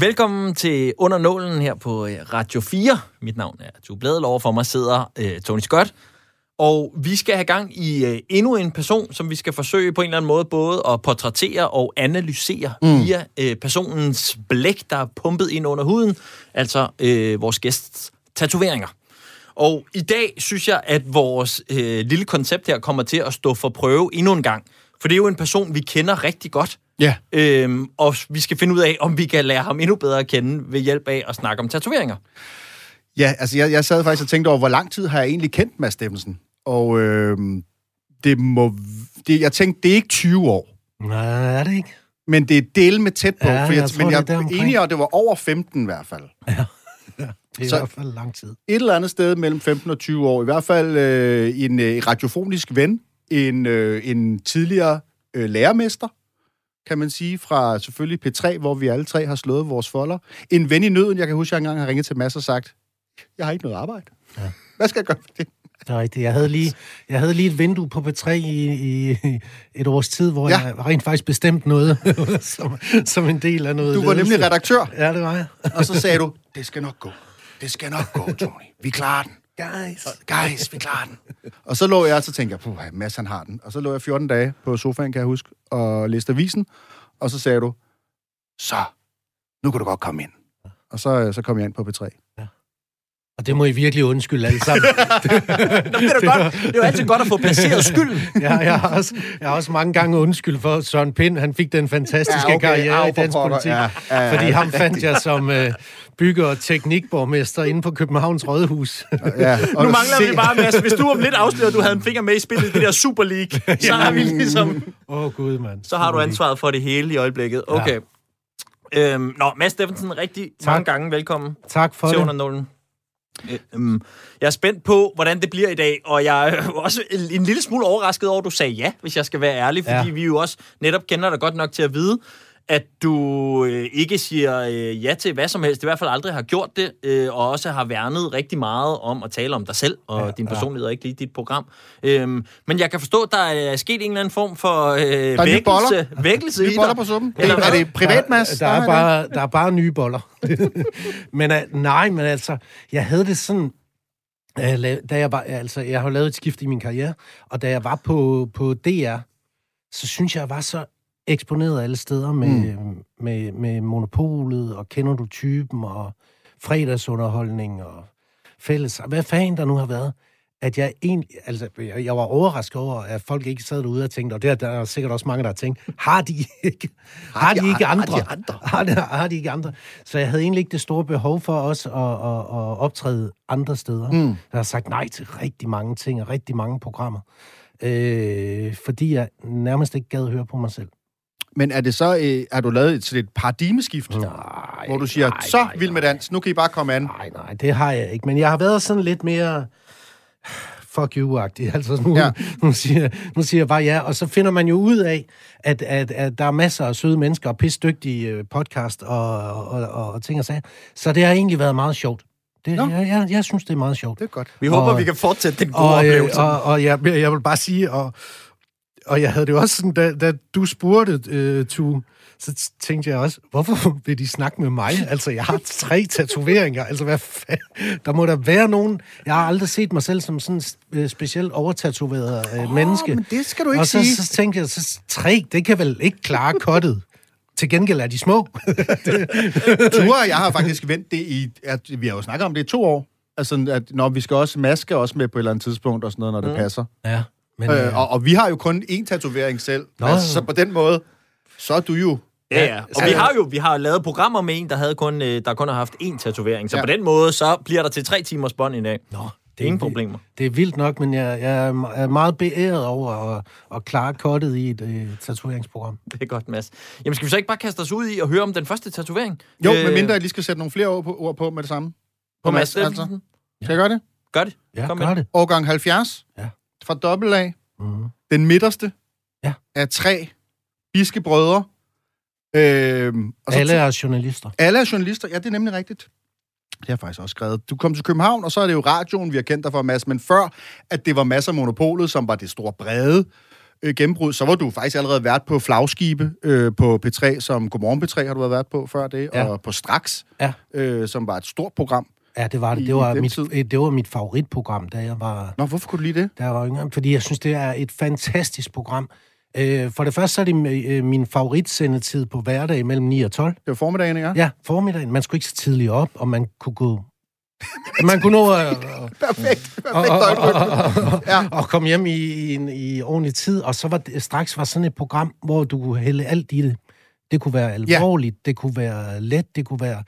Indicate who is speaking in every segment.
Speaker 1: Velkommen til Under Nålen her på øh, Radio 4. Mit navn er Tue Bladel. Over for mig sidder uh, Tony Scott. Og vi skal have gang i uh, endnu en person, som vi skal forsøge på en eller anden måde både at portrættere og analysere mm. via uh, personens blæk, der er pumpet ind under huden. Altså uh, vores gæsts tatoveringer. Og i dag synes jeg, at vores uh, lille koncept her kommer til at stå for prøve endnu en gang. For det er jo en person, vi kender rigtig godt.
Speaker 2: Ja.
Speaker 1: Øhm, og vi skal finde ud af, om vi kan lære ham endnu bedre at kende ved hjælp af at snakke om tatoveringer.
Speaker 2: Ja, altså jeg, jeg sad faktisk og tænkte over, hvor lang tid har jeg egentlig kendt Mads Steffensen? Og øh, det må... Det, jeg tænkte, det er ikke 20 år,
Speaker 3: Nej, er det ikke?
Speaker 2: men det er del med tæt på.
Speaker 3: Ja,
Speaker 2: for
Speaker 3: jeg
Speaker 2: jeg,
Speaker 3: tror,
Speaker 2: men
Speaker 3: det er
Speaker 2: jeg er enig, og det var over 15 i hvert fald.
Speaker 3: Det er i
Speaker 2: Så-
Speaker 3: hvert fald lang tid.
Speaker 2: Et eller andet sted mellem 15 og 20 år. I hvert fald øh, en øh, radiofonisk ven, en, øh, en tidligere øh, lærermester, kan man sige, fra selvfølgelig P3, hvor vi alle tre har slået vores folder. En ven i nøden, jeg kan huske, at jeg engang har ringet til Mads og sagt, jeg har ikke noget arbejde.
Speaker 3: Ja.
Speaker 2: Hvad skal jeg gøre for det?
Speaker 3: Det er rigtigt. Jeg havde lige, jeg havde lige et vindue på P3 i, i et års tid, hvor
Speaker 2: Ja.
Speaker 3: jeg rent faktisk bestemt noget som, som en del af noget
Speaker 2: Du var
Speaker 3: ledelse.
Speaker 2: nemlig redaktør,
Speaker 3: Ja, det var jeg.
Speaker 2: og så sagde du, det skal nok gå. Det skal nok gå, Tony. Vi klarer den.
Speaker 3: Guys.
Speaker 2: Guys, vi klarer den. Og så lå jeg, og så tænkte jeg, puh, Mads han har den. Og så lå jeg 14 dage på sofaen, kan jeg huske, og læste avisen. Og så sagde du, så, nu kan du godt komme ind. Og så, så kom jeg ind på P3.
Speaker 3: Og det må I virkelig undskylde alle sammen.
Speaker 1: Nå, det, er godt. det er jo altid godt at få placeret skylden.
Speaker 3: jeg, jeg, har også, jeg har også mange gange undskyld for, at Søren Pind, han fik den fantastiske ja, okay. karriere
Speaker 2: Au,
Speaker 3: i dansk
Speaker 2: pokker.
Speaker 3: politik.
Speaker 2: Ja, ja, ja,
Speaker 3: fordi
Speaker 2: ja,
Speaker 3: ham fandt jeg som øh, bygge- og teknikborgmester inde på Københavns Rådhus.
Speaker 2: Ja,
Speaker 1: Nu mangler vi bare, Mads, hvis du om lidt afslører, at du havde en finger med i spillet i det der Super League, så har vi ligesom,
Speaker 3: Åh, oh, gud, mand.
Speaker 1: så har du ansvaret for det hele i øjeblikket. Okay. Øhm, nå, Mads Steffensen, rigtig
Speaker 3: Tak.
Speaker 1: mange gange velkommen
Speaker 3: Tak for
Speaker 1: til
Speaker 3: det.
Speaker 1: under jeg er spændt på, hvordan det bliver i dag, og jeg er også en, en lille smule overrasket over, at du sagde ja, hvis jeg skal være ærlig, fordi
Speaker 3: Ja.
Speaker 1: vi jo også netop kender dig godt nok til at vide, at du øh, ikke siger øh, ja til hvad som helst, i hvert fald aldrig har gjort det, øh, og også har værnet rigtig meget om at tale om dig selv og ja,
Speaker 3: Ja,
Speaker 1: din
Speaker 3: ja.
Speaker 1: personlighed, og ikke lige dit program. Øhm, men jeg kan forstå, at der er sket en eller anden form for øh,
Speaker 2: nye
Speaker 1: vækkelse,
Speaker 2: boller.
Speaker 1: vækkelse i
Speaker 2: Nye boller
Speaker 1: dig.
Speaker 2: på suppen.
Speaker 1: Eller
Speaker 2: er det privat, Mads?
Speaker 3: Der, der, er bare, der er bare nye boller. men uh, nej, men altså, jeg havde det sådan, uh, da jeg var, altså, jeg har lavet et skift i min karriere, og da jeg var på, på DR, så synes jeg, jeg var så eksponeret alle steder med, mm. med, med monopolet, og kender du typen, og fredagsunderholdning, og fælles, hvad fanden der nu har været, at jeg egentlig, altså, jeg, jeg var overrasket over, at folk ikke sad derude og tænkte, og det er der er sikkert også mange, der har tænkt, har de ikke, har de, ikke
Speaker 2: har
Speaker 3: andre?
Speaker 2: de andre?
Speaker 3: Har de, har de ikke andre? Så jeg havde egentlig ikke det store behov for os at, at, at optræde andre steder. Mm. Jeg har sagt nej til rigtig mange ting og rigtig mange programmer. Øh, fordi jeg nærmest ikke gad høre på mig selv.
Speaker 2: Men er det så, øh, har du lavet et, sådan et paradigmeskift,
Speaker 3: Nej,
Speaker 2: hvor du siger,
Speaker 3: nej,
Speaker 2: så
Speaker 3: nej,
Speaker 2: vild med dans, nu kan I bare komme an.
Speaker 3: Nej, nej, det har jeg ikke. Men jeg har været sådan lidt mere fuck you-agtig. Altså, nu,
Speaker 2: Ja.
Speaker 3: nu, siger, nu siger jeg bare ja, og så finder man jo ud af, at, at, at der er masser af søde mennesker og pisdygtige øh, podcast og, og, og, og ting og sager. Så det har egentlig været meget sjovt. Det, jeg, jeg, jeg synes, det er meget sjovt.
Speaker 2: Det er godt.
Speaker 1: Vi håber,
Speaker 3: Og-
Speaker 1: vi kan fortsætte den gode
Speaker 3: Og, øh,
Speaker 1: oplevelse.
Speaker 3: og, og jeg, jeg vil bare sige, og, og jeg havde det også sådan, da, da du spurgte, øh, Tu, så tænkte jeg også, hvorfor vil de snakke med mig? Altså, jeg har tre tatoveringer. Altså, hvad fanden? Der må der være nogen... Jeg har aldrig set mig selv som sådan en øh, specielt overtatoveret øh, menneske.
Speaker 2: men det skal du ikke
Speaker 3: og så,
Speaker 2: sige.
Speaker 3: så tænkte jeg, så tre, det kan vel ikke klare kottet. Til gengæld er de små.
Speaker 2: Ture og jeg har faktisk vendt det i, at vi har jo snakket om det i to år. Altså, at når vi skal også maske også med på et eller andet tidspunkt og sådan noget, når det mm. passer.
Speaker 3: ja, men...
Speaker 2: Øh, og, og vi har jo kun én tatovering selv.
Speaker 3: Nå.
Speaker 2: Altså, så på den måde, så er du jo...
Speaker 1: Ja, ja. Og vi har jo vi har lavet programmer med en, der, havde kun, øh, der kun har haft én tatovering. Så
Speaker 2: Ja.
Speaker 1: på den måde, så bliver der til tre timers bånd i dag.
Speaker 3: Nå,
Speaker 1: Det er ingen problemer.
Speaker 3: Det er vildt nok, men jeg, jeg er meget beæret over at, at klare kottet i et øh, tatoveringsprogram.
Speaker 1: Det er godt, Mads. Jamen, skal vi så ikke bare kaste os ud i og høre om den første tatovering?
Speaker 2: Jo, øh, medmindre jeg lige skal sætte nogle flere ord på, ord på med det samme.
Speaker 1: på Mads
Speaker 2: altså.
Speaker 1: Steffensen.
Speaker 2: Skal jeg gøre det?
Speaker 1: Gør det.
Speaker 3: Ja,
Speaker 1: Kom
Speaker 3: gør
Speaker 1: med.
Speaker 3: det.
Speaker 2: Årgang 70.
Speaker 3: Ja.
Speaker 2: Fra dobbelt A.
Speaker 3: Mm.
Speaker 2: Den midterste.
Speaker 3: Ja.
Speaker 2: Af tre biske brødre. Øhm, og så
Speaker 3: Alle er journalister.
Speaker 2: Alle er journalister, ja, det er nemlig rigtigt. Det har jeg faktisk også skrevet. Du kom til København, og så er det jo radioen, vi har kendt dig for, Mads. Men før, at det var masser af monopolet, som var det store brede øh, gennembrud, så var du faktisk allerede været på flagskibe øh, på P3, som Godmorgen P3 har du været på før det,
Speaker 3: Ja.
Speaker 2: og på Straks,
Speaker 3: Ja.
Speaker 2: øh, som var et stort program.
Speaker 3: Ja, det var det. Det var, mit,
Speaker 2: tid?
Speaker 3: det var mit favoritprogram, da jeg var,
Speaker 2: Nå, hvorfor kunne du lide det?
Speaker 3: da jeg var yngre. Fordi jeg synes, det er et fantastisk program. Øh, for det første så er det øh, min favoritsendetid på hverdag mellem 9 og 12.
Speaker 2: Det var formiddagen, ikke?
Speaker 3: Ja, formiddagen. Man skulle ikke så tidligt op, og man kunne gå... Man kunne nå at,
Speaker 2: Perfekt.
Speaker 3: og,
Speaker 2: Perfekt
Speaker 3: og,
Speaker 2: Ja.
Speaker 3: komme hjem i, i, i ordentlig tid, og så var det straks var sådan et program, hvor du kunne hælde alt i det. Det kunne være alvorligt, det kunne være let, det kunne være...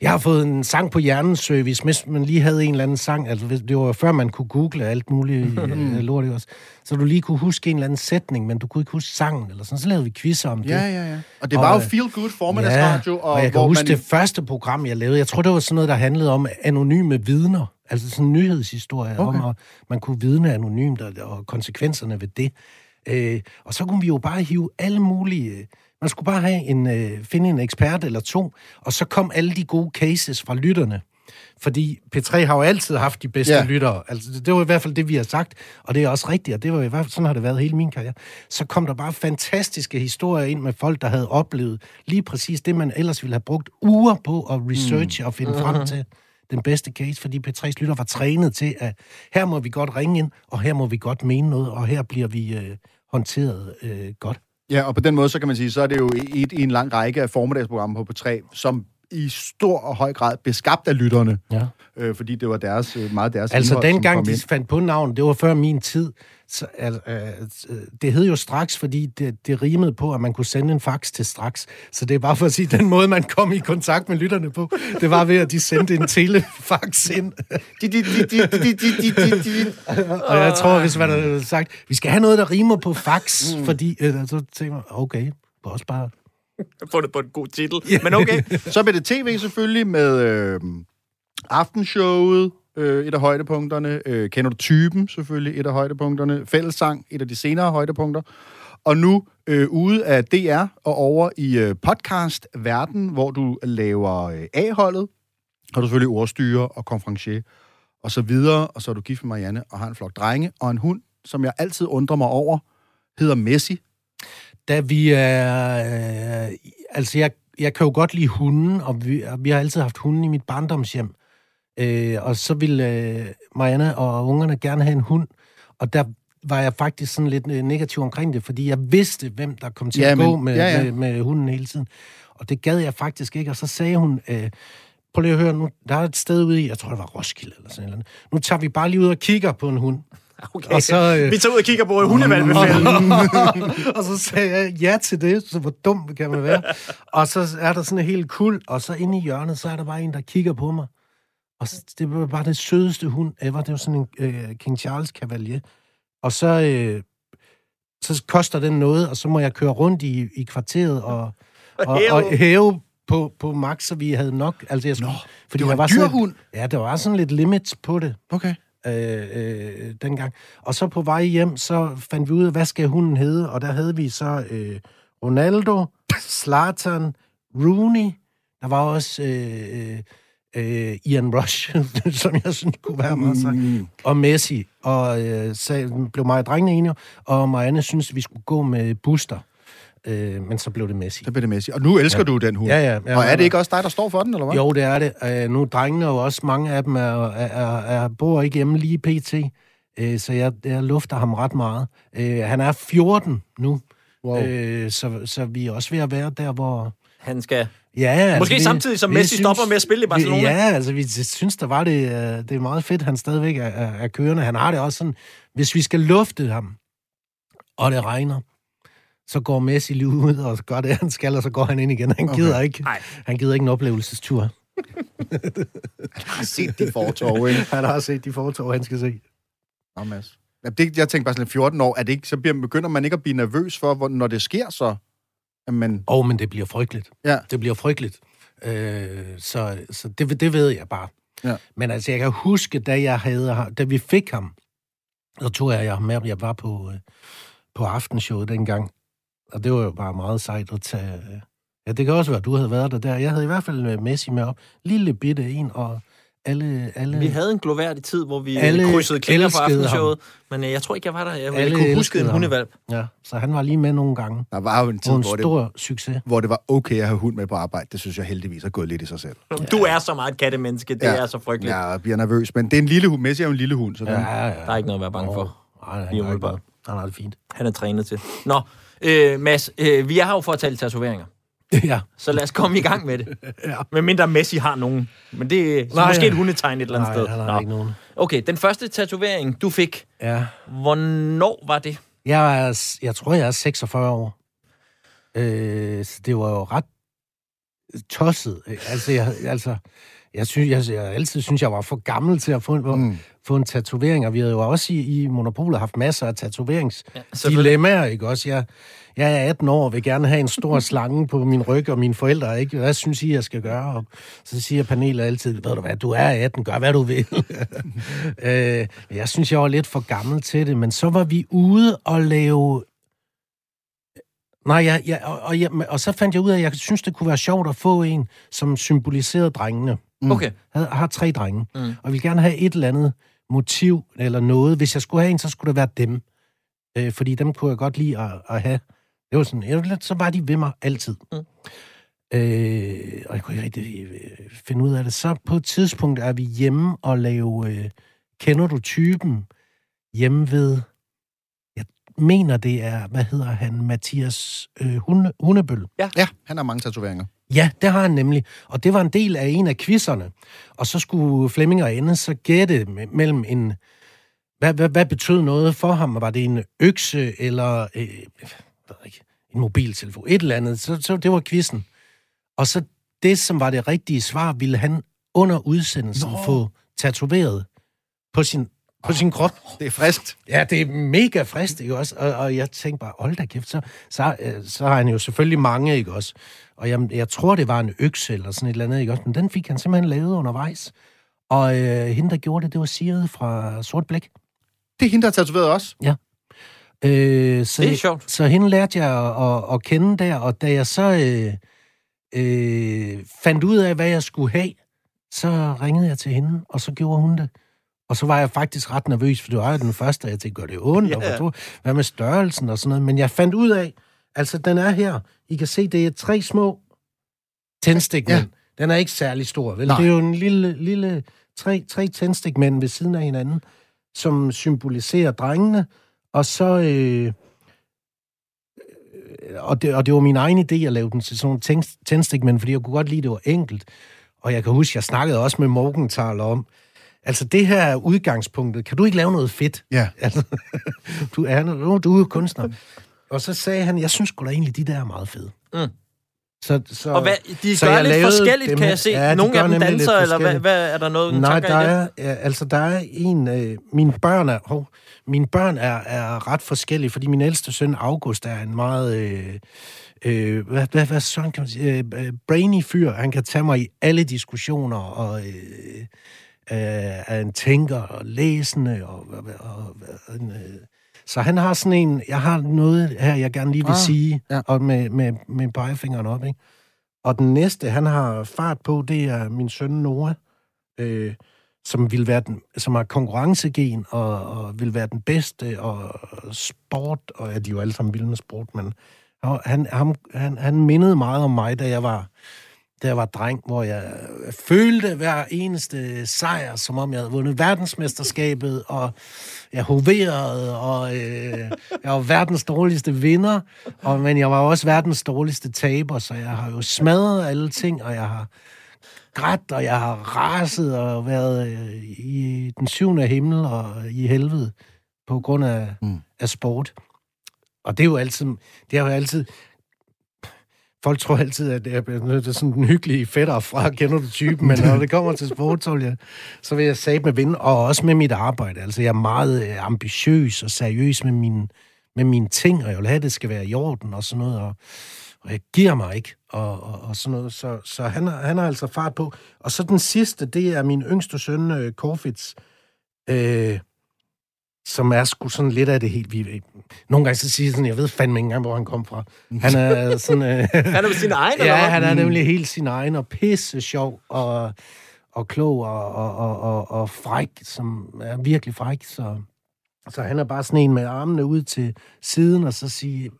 Speaker 3: Jeg har fået en sang på hjerneservice, hvis man lige havde en eller anden sang, altså det var før man kunne google alt muligt øh, lort, også? Så du lige kunne huske en eller anden sætning, men du kunne ikke huske sangen, eller sådan. Så lavede vi quizzer om det.
Speaker 2: Ja, ja, ja. Og det
Speaker 3: Og,
Speaker 2: var jo
Speaker 3: øh,
Speaker 2: feel good formiddagsradio.
Speaker 3: Ja, og, og jeg kan
Speaker 2: hvor
Speaker 3: huske
Speaker 2: man,
Speaker 3: det første program, jeg lavede. Jeg tror, det var sådan noget, der handlede om anonyme vidner. Altså sådan en nyhedshistorie okay. om, at man kunne vidne anonymt, og, og konsekvenserne ved det. Øh, og så kunne vi jo bare hive alle mulige... Man skulle bare have en, øh, finde en ekspert eller to, og så kom alle de gode cases fra lytterne. Fordi P3 har jo altid haft de bedste
Speaker 2: Ja.
Speaker 3: lyttere. Altså, det- var i hvert fald det, vi har sagt, og det er også rigtigt, og det var i hvert fald, sådan har det været hele min karriere. Så kom der bare fantastiske historier ind med folk, der havde oplevet lige præcis det, man ellers ville have brugt uger på at researche mm. og finde frem til den bedste case, fordi P3's lytter var trænet til, at her må vi godt ringe ind, og her må vi godt mene noget, og her bliver vi øh, håndteret øh, godt.
Speaker 2: Ja, og på den måde, så kan man sige, så er det jo et i en lang række af formiddagsprogrammer på P3, som i stor og høj grad beskabt af lytterne,
Speaker 3: ja.
Speaker 2: øh, fordi det var deres, øh, meget deres
Speaker 3: Altså
Speaker 2: indhold,
Speaker 3: dengang de
Speaker 2: ind.
Speaker 3: fandt på navn, det var før min tid, så, altså, øh, det hed jo straks, fordi det, det rimede på, at man kunne sende en fax til straks. Så det er bare for at sige, den måde, man kom i kontakt med lytterne på, det var ved, at de sendte en telefax ind. og jeg tror, hvis man havde sagt, vi skal have noget, der rimer på fax, fordi... Øh, så tænkte man, okay, også bare
Speaker 1: fundet på en god titel. Men okay.
Speaker 2: Så blev det tv selvfølgelig med øh, aftenshowet, øh, et af højdepunkterne. Øh, kender du typen selvfølgelig, et af højdepunkterne. Fællessang, et af de senere højdepunkter. Og nu øh, ude af DR og over i øh, podcast-verden, hvor du laver øh, A-holdet, har du selvfølgelig ordstyre og konferencier og så videre, og så er du gift med Marianne og har en flok drenge og en hund, som jeg altid undrer mig over, hedder Messi.
Speaker 3: Da vi er... Øh, altså, jeg, jeg kan jo godt lide hunden, og vi, og vi har altid haft hunden i mit barndomshjem. Øh, og så ville øh, Marianne og ungerne gerne have en hund, og der var jeg faktisk sådan lidt øh, negativ omkring det, fordi jeg vidste, hvem der kom til
Speaker 2: Ja,
Speaker 3: at gå
Speaker 2: men-
Speaker 3: med,
Speaker 2: ja, ja.
Speaker 3: Med, med hunden hele tiden. Og det gad jeg faktisk ikke, og så sagde hun... Øh, Prøv lige at høre, nu, der er et sted ude i, jeg tror, det var Roskilde eller sådan noget. Nu tager vi bare lige ud og kigger på en hund.
Speaker 1: okay.
Speaker 3: Og så, øh,
Speaker 1: Vi tager ud og kigger på hundevalgefælden.
Speaker 3: og så sagde jeg ja til det, så hvor dum kan man være. Og så er der sådan en helt kul, og så inde i hjørnet, så er der bare en, der kigger på mig. Og så, det var bare det sødeste hund ever. Det var sådan en øh, King Charles Cavalier. Og så, øh, så koster den noget, og så må jeg køre rundt i, i kvarteret og, og,
Speaker 1: hæve.
Speaker 3: og hæve på, på max, så vi havde nok. Altså, jeg skulle, Nå, fordi
Speaker 2: det var
Speaker 3: der
Speaker 2: en
Speaker 3: sådan
Speaker 2: dyr hund?
Speaker 3: Ja, der var sådan lidt limits på det
Speaker 2: Okay.
Speaker 3: Øh, øh, dengang. Og så på vej hjem, så fandt vi ud af, hvad skal hunden hedde? Og der havde vi så øh, Ronaldo, Zlatan, Rooney. Der var også øh, øh, øh, Ian Rush, som jeg synes kunne være meget sej.
Speaker 2: Mm.
Speaker 3: Og Messi. Og øh, så blev mig og drengene enige, og Marianne synes vi skulle gå med Buster. Øh, men så blev det Messi.
Speaker 2: Så bliver det Messi. Og nu elsker ja. du den hund.
Speaker 3: Ja, ja. ja
Speaker 2: og er det ikke også dig, der står for den, eller hvad?
Speaker 3: jo, det er det. Øh, nu drengene jo også, mange af dem er, er, er, er, bor ikke hjemme lige pt. Øh, så jeg, jeg lufter ham ret meget. Øh, han er 14 nu,
Speaker 2: Wow.
Speaker 3: øh, så, så vi er også ved at være der, hvor...
Speaker 1: Han skal...
Speaker 3: Ja, altså,
Speaker 1: Måske samtidig, som Messi stopper med at spille i Barcelona.
Speaker 3: Vi, ja, altså vi synes, der var det, øh, det er meget fedt, han stadigvæk er, er, er kørende. Han har det også sådan, hvis vi skal lufte ham, og det regner, så går Messi lige ud og gør det, han skal, og så går han ind igen. Han gider, ikke, han gider ikke en oplevelsestur.
Speaker 2: Jeg har set de fortov, ikke?
Speaker 3: Han har set de fortog, han skal se.
Speaker 2: Nå, Mads. Ja, det, jeg tænker bare sådan 14 år, er det ikke, så bliver, begynder man ikke at blive nervøs for, hvor, når det sker så? Jamen,
Speaker 3: Åh, oh, men det bliver frygteligt.
Speaker 2: ja.
Speaker 3: Det bliver frygteligt. Øh, så så det, det ved jeg bare.
Speaker 2: Ja.
Speaker 3: Men altså, jeg kan huske, da, jeg havde, da vi fik ham, så tog jeg ham med, jeg var på, øh, på aftenshowet dengang. Og det var jo bare meget sejt at tage, øh, Ja, det kan også være, at du havde været der der. Jeg havde i hvert fald øh, Messi med op. Lille bitte en, og alle... alle
Speaker 1: Vi havde en gloværdig tid, hvor vi
Speaker 3: Alle
Speaker 1: krydsede klinger på aftenshowet, men øh, jeg tror ikke, jeg var der. Jeg,
Speaker 3: Alle
Speaker 1: kunne huske en
Speaker 3: ham.
Speaker 1: hundevalp.
Speaker 3: Ja, så han var lige med nogle gange.
Speaker 2: Der var jo en tid,
Speaker 3: Og en
Speaker 2: hvor det,
Speaker 3: stor succes.
Speaker 2: hvor det var okay at have hund med på arbejde. Det synes jeg heldigvis er gået lidt i sig selv.
Speaker 1: Du er så meget et kattemenneske, det
Speaker 2: Ja.
Speaker 1: er så frygteligt.
Speaker 2: Jeg bliver nervøs, men det er en lille hund. Messi er jo en lille hund, så den,
Speaker 3: Ja, ja.
Speaker 1: Der er ikke noget at være bange for.
Speaker 3: Nej, han,
Speaker 1: Lige
Speaker 3: har ikke han har det fint.
Speaker 1: Han er trænet til. Nå, øh, Mads, øh, vi er her jo for at tale tatoveringer.
Speaker 3: ja.
Speaker 1: Så lad os komme i gang med det.
Speaker 3: Ja.
Speaker 1: Men mindre Messi har nogen. Men det er
Speaker 3: Nej,
Speaker 1: måske
Speaker 3: ja.
Speaker 1: et hundetegn et eller andet
Speaker 3: Nej,
Speaker 1: sted.
Speaker 3: han har ikke nogen.
Speaker 1: Okay, den første tatovering, du fik,
Speaker 3: Ja.
Speaker 1: hvornår var det?
Speaker 3: Jeg, er, jeg tror, jeg er 46 år. Øh, så det var jo ret tosset. Altså, jeg, altså, jeg, synes, jeg, jeg altid synes, jeg var for gammel til at få en, mm. få en tatovering, og vi havde jo også i, i Monopolet haft masser af tatoveringsdilemmaer, ikke også? Jeg, jeg er 18 år og vil gerne have en stor slange på min ryg, og mine forældre, ikke? Hvad synes I, jeg skal gøre? Og så siger panelet altid, ved du hvad, du er 18, gør hvad du vil. øh, jeg synes, jeg var lidt for gammel til det, men så var vi ude og lave Nej, ja, ja, og, og, ja, og så fandt jeg ud af, at jeg synes, det kunne være sjovt at få en, som symboliserede drengene.
Speaker 1: Okay.
Speaker 3: Jeg har tre drenge,
Speaker 1: Mm.
Speaker 3: mm. og jeg vil gerne have et eller andet motiv eller noget. Hvis jeg skulle have en, så skulle det være dem. Øh, fordi dem kunne jeg godt lide at, at have. Det var sådan, jeg, så var de ved mig altid.
Speaker 1: Mm.
Speaker 3: Øh, og jeg kunne ikke rigtig øh, finde ud af det. Så på et tidspunkt er vi hjemme og lave, øh, kender du typen, hjemme ved, jeg mener det er, hvad hedder han, Mathias øh, Hunde, Hundebøl.
Speaker 2: Ja, han har mange tatoveringer.
Speaker 3: Ja, det har han nemlig. Og det var en del af en af quizzerne. Og så skulle Flemming og Ende så gætte me- mellem en... Hvad, hvad, hvad betød noget for ham? Var det en økse eller øh, ved ikke, en mobiltelefon? Et eller andet. Så, så det var quizzen. Og så det, som var det rigtige svar, ville han under udsendelsen.
Speaker 2: Nå.
Speaker 3: få tatoveret på sin, på sin krop.
Speaker 2: Det er friskt.
Speaker 3: Ja, det er mega frist, ikke også? Og, og jeg tænkte bare, hold da kæft, så, så, øh, så har han jo selvfølgelig mange, ikke også? Og jeg, jeg tror, det var en økse eller sådan et eller andet, ikke også? Men den fik han simpelthen lavet undervejs. Og øh, hende, der gjorde det, det var Siret fra Sort Blæk.
Speaker 2: Det er hende, der har tatoveret os.
Speaker 3: Øh, så,
Speaker 1: Det er sjovt.
Speaker 3: Så hende lærte jeg at, at, at kende der, og da jeg så øh, øh, fandt ud af, hvad jeg skulle have, så ringede jeg til hende, og så gjorde hun det. Og så var jeg faktisk ret nervøs, for det var jo den første, og jeg tænkte, gør det ondt, yeah. og hvor- hvad med størrelsen og sådan noget. Men jeg fandt ud af, altså den er her, I kan se, det er tre små tændstikmænd.
Speaker 2: Ja.
Speaker 3: Den er ikke særlig stor, vel?
Speaker 2: Nej.
Speaker 3: Det er jo en lille, lille tre, tre tændstikmænd ved siden af hinanden, som symboliserer drengene, og så... Øh, og, det, og det var min egen idé at lave den til sådan nogle tænd- tændstikmænd, fordi jeg kunne godt lide, at det var enkelt. Og jeg kan huske, jeg snakkede også med Morgenthaler om, altså det her er udgangspunktet. Kan du ikke lave noget fedt?
Speaker 2: Ja.
Speaker 3: Altså, du er, nu, du er jo kunstner. Og så sagde han, jeg synes sgu da egentlig, de der er meget fede.
Speaker 1: Mm.
Speaker 3: Så, så,
Speaker 1: Og hvad, de
Speaker 3: så
Speaker 1: gør
Speaker 3: jeg
Speaker 1: lidt forskelligt,
Speaker 3: dem
Speaker 1: kan jeg se.
Speaker 3: Ja,
Speaker 1: Nogle af dem danser, eller hvad, hvad, er der noget,
Speaker 3: Nej, der er, ja, altså der er en, øh, mine børn er, hov, mine børn er, er ret forskellige, fordi min ældste søn, August, er en meget, øh, øh, hvad, hvad, hvad sådan kan man sige, øh, øh, brainy fyr. Han kan tage mig i alle diskussioner, og øh, er en tænker, og læsende, og, og, og, og en, øh, så han har sådan en, jeg har noget her, jeg gerne lige vil
Speaker 2: Ah,
Speaker 3: sige,
Speaker 2: ja.
Speaker 3: og med, med, med pegefingeren op, ikke? Og den næste, han har fart på, det er min søn Noah, øh, som vil være den, som har konkurrencegen og, og vil være den bedste og sport, og ja, de er jo alle sammen vilde med sport, men han, han, han, han mindede meget om mig, da jeg var da jeg var dreng, hvor jeg følte hver eneste sejr, som om jeg havde vundet verdensmesterskabet, og jeg hoverede, og øh, jeg var verdens dårligste vinder, og, men jeg var også verdens dårligste taber, så jeg har jo smadret alle ting, og jeg har grædt, og jeg har raset og været øh, i den syvende himmel og i helvede på grund af,
Speaker 2: Mm.
Speaker 3: af sport. Og det er jo altid, det er jo altid, folk tror altid, at det er, sådan en hyggelig fætter fra, kender du typen, men når det kommer til sport, så vil jeg, så vil jeg med vinde, og også med mit arbejde. Altså, jeg er meget øh, ambitiøs og seriøs med mine, med mine ting, og jeg vil have, at det skal være i orden og sådan noget, og, og jeg giver mig ikke, og, og, og sådan noget. Så, så han, han har altså fart på. Og så den sidste, det er min yngste søn, Korfits, øh, øh som er sgu sådan lidt af det helt... Vi, nogle gange så siger jeg sådan, jeg ved fandme ikke engang, hvor han kom fra. Han er sådan... Øh,
Speaker 1: Han er sin egen, eller
Speaker 3: ja,
Speaker 1: hvad?
Speaker 3: han er nemlig helt sin egen, og pisse sjov, og, og klog, og, og, og, og, og fræk, som er virkelig fræk, så... Så han er bare sådan en med armene ud til siden, og så sige...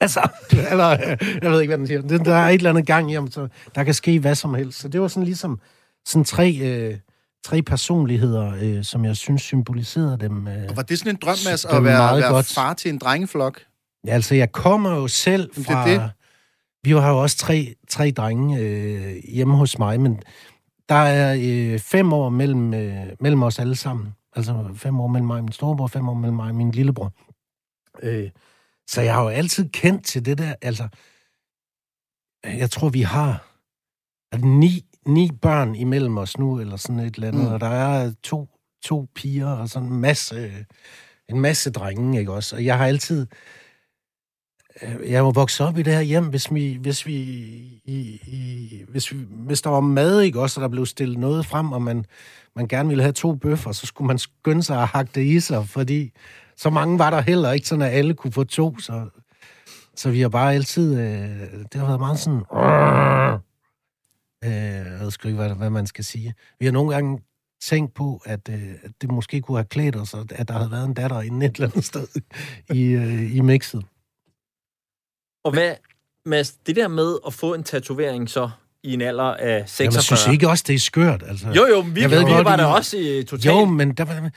Speaker 3: Altså, eller, jeg ved ikke, hvad den siger. Det- Der er et eller andet gang i ham, så der kan ske hvad som helst. Så det var sådan ligesom sådan tre, øh, tre personligheder, øh, som jeg synes symboliserede dem. Øh.
Speaker 2: Og var det sådan en drøm, Mads, at være, være
Speaker 3: godt.
Speaker 2: far til en drengeflok?
Speaker 3: Ja, altså, jeg kommer jo selv
Speaker 2: Jamen, det
Speaker 3: fra...
Speaker 2: det.
Speaker 3: Vi har jo også tre, tre drenge øh, hjemme hos mig, men der er øh, fem år mellem, øh, mellem os alle sammen. Altså fem år mellem mig og min storebror, fem år mellem mig og min lillebror. Øh, så jeg har jo altid kendt til det der, altså... Jeg tror, vi har ni, ni børn imellem os nu, eller sådan et eller andet,
Speaker 2: Mm.
Speaker 3: og der er to, to piger og sådan en masse, en masse drenge, ikke også? Og jeg har altid... øh, Jeg jo vokset op i det her hjem, hvis vi, hvis vi, i, i, hvis, vi hvis der var mad, ikke også, og der blev stillet noget frem, og man, man gerne ville have to bøffer, så skulle man skynde sig at hakke det i sig, fordi så mange var der heller ikke, sådan at alle kunne få to, så, så vi har bare altid, øh, det har været meget sådan, øh, jeg ved sgu ikke, hvad, hvad man skal sige. Vi har nogle gange tænkt på, at, øh, at det måske kunne have klædt os, at der havde været en datter inde et eller andet sted i, øh, i mixet.
Speaker 1: Og hvad, Mads, det der med at få en tatovering så i en alder af 46...
Speaker 3: Jamen, jeg synes ikke også, det er skørt. Altså.
Speaker 1: Jo, jo, men vi,
Speaker 3: Jeg ved
Speaker 1: vi
Speaker 3: godt,
Speaker 1: var der også i totalt...
Speaker 3: Jo, men der var...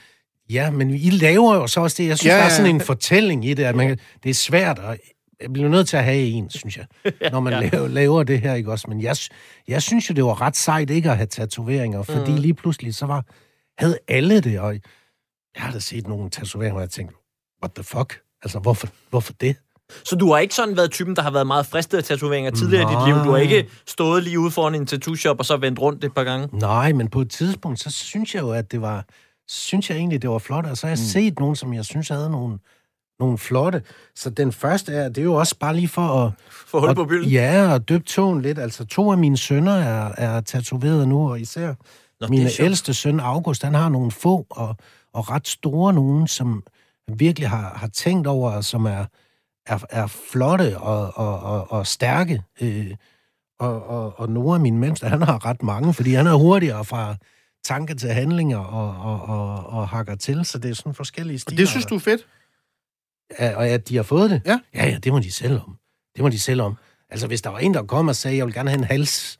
Speaker 3: Ja, men I laver jo så også det. Jeg synes,
Speaker 2: Ja,
Speaker 3: ja, der er sådan en fortælling i det, at man, det er svært, og jeg bliver nødt til at have en, synes jeg, når man
Speaker 1: Ja.
Speaker 3: laver, laver det her, ikke også? Men jeg, jeg synes jo, det var ret sejt ikke at have tatoveringer, fordi
Speaker 1: Mhm.
Speaker 3: lige pludselig så var, havde alle det, og jeg har da set nogle tatoveringer, hvor jeg tænkte, what the fuck? Altså, hvorfor, hvorfor det?
Speaker 1: Så du har ikke sådan været typen, der har været meget fristet af tatoveringer tidligere i dit
Speaker 3: Nej.
Speaker 1: liv? Du har ikke stået lige ude foran en tattoo-shop og så vendt rundt et par gange?
Speaker 3: Nej, men på et tidspunkt, så synes jeg jo, at det var, synes jeg egentlig, det var flot, og så har jeg mm. set nogen, som jeg synes havde nogle, nogle flotte. Så den første er, det er jo også bare lige for at...
Speaker 1: For
Speaker 3: at-
Speaker 1: på bylden?
Speaker 3: Ja, og døbe tåen lidt. Altså, to af mine sønner er, er tatoveret nu, og især
Speaker 1: Nå,
Speaker 3: min ældste søn, August, han har nogle få og, og ret store nogen, som virkelig har, har tænkt over, og som er, er, er flotte og, og, og, og stærke. Øh, og, og, og nogle af mine mennesker, han har ret mange, fordi han er hurtigere fra tanke til handlinger og, og, og, og hakker til, så det er sådan forskellige
Speaker 2: Og
Speaker 3: stiler.
Speaker 2: det synes du er fedt?
Speaker 3: Og at de har fået det?
Speaker 2: Ja.
Speaker 3: Ja, ja, det må de selv om. Det må de selv om. Altså, hvis der var en, der kom og sagde, jeg vil gerne have en hals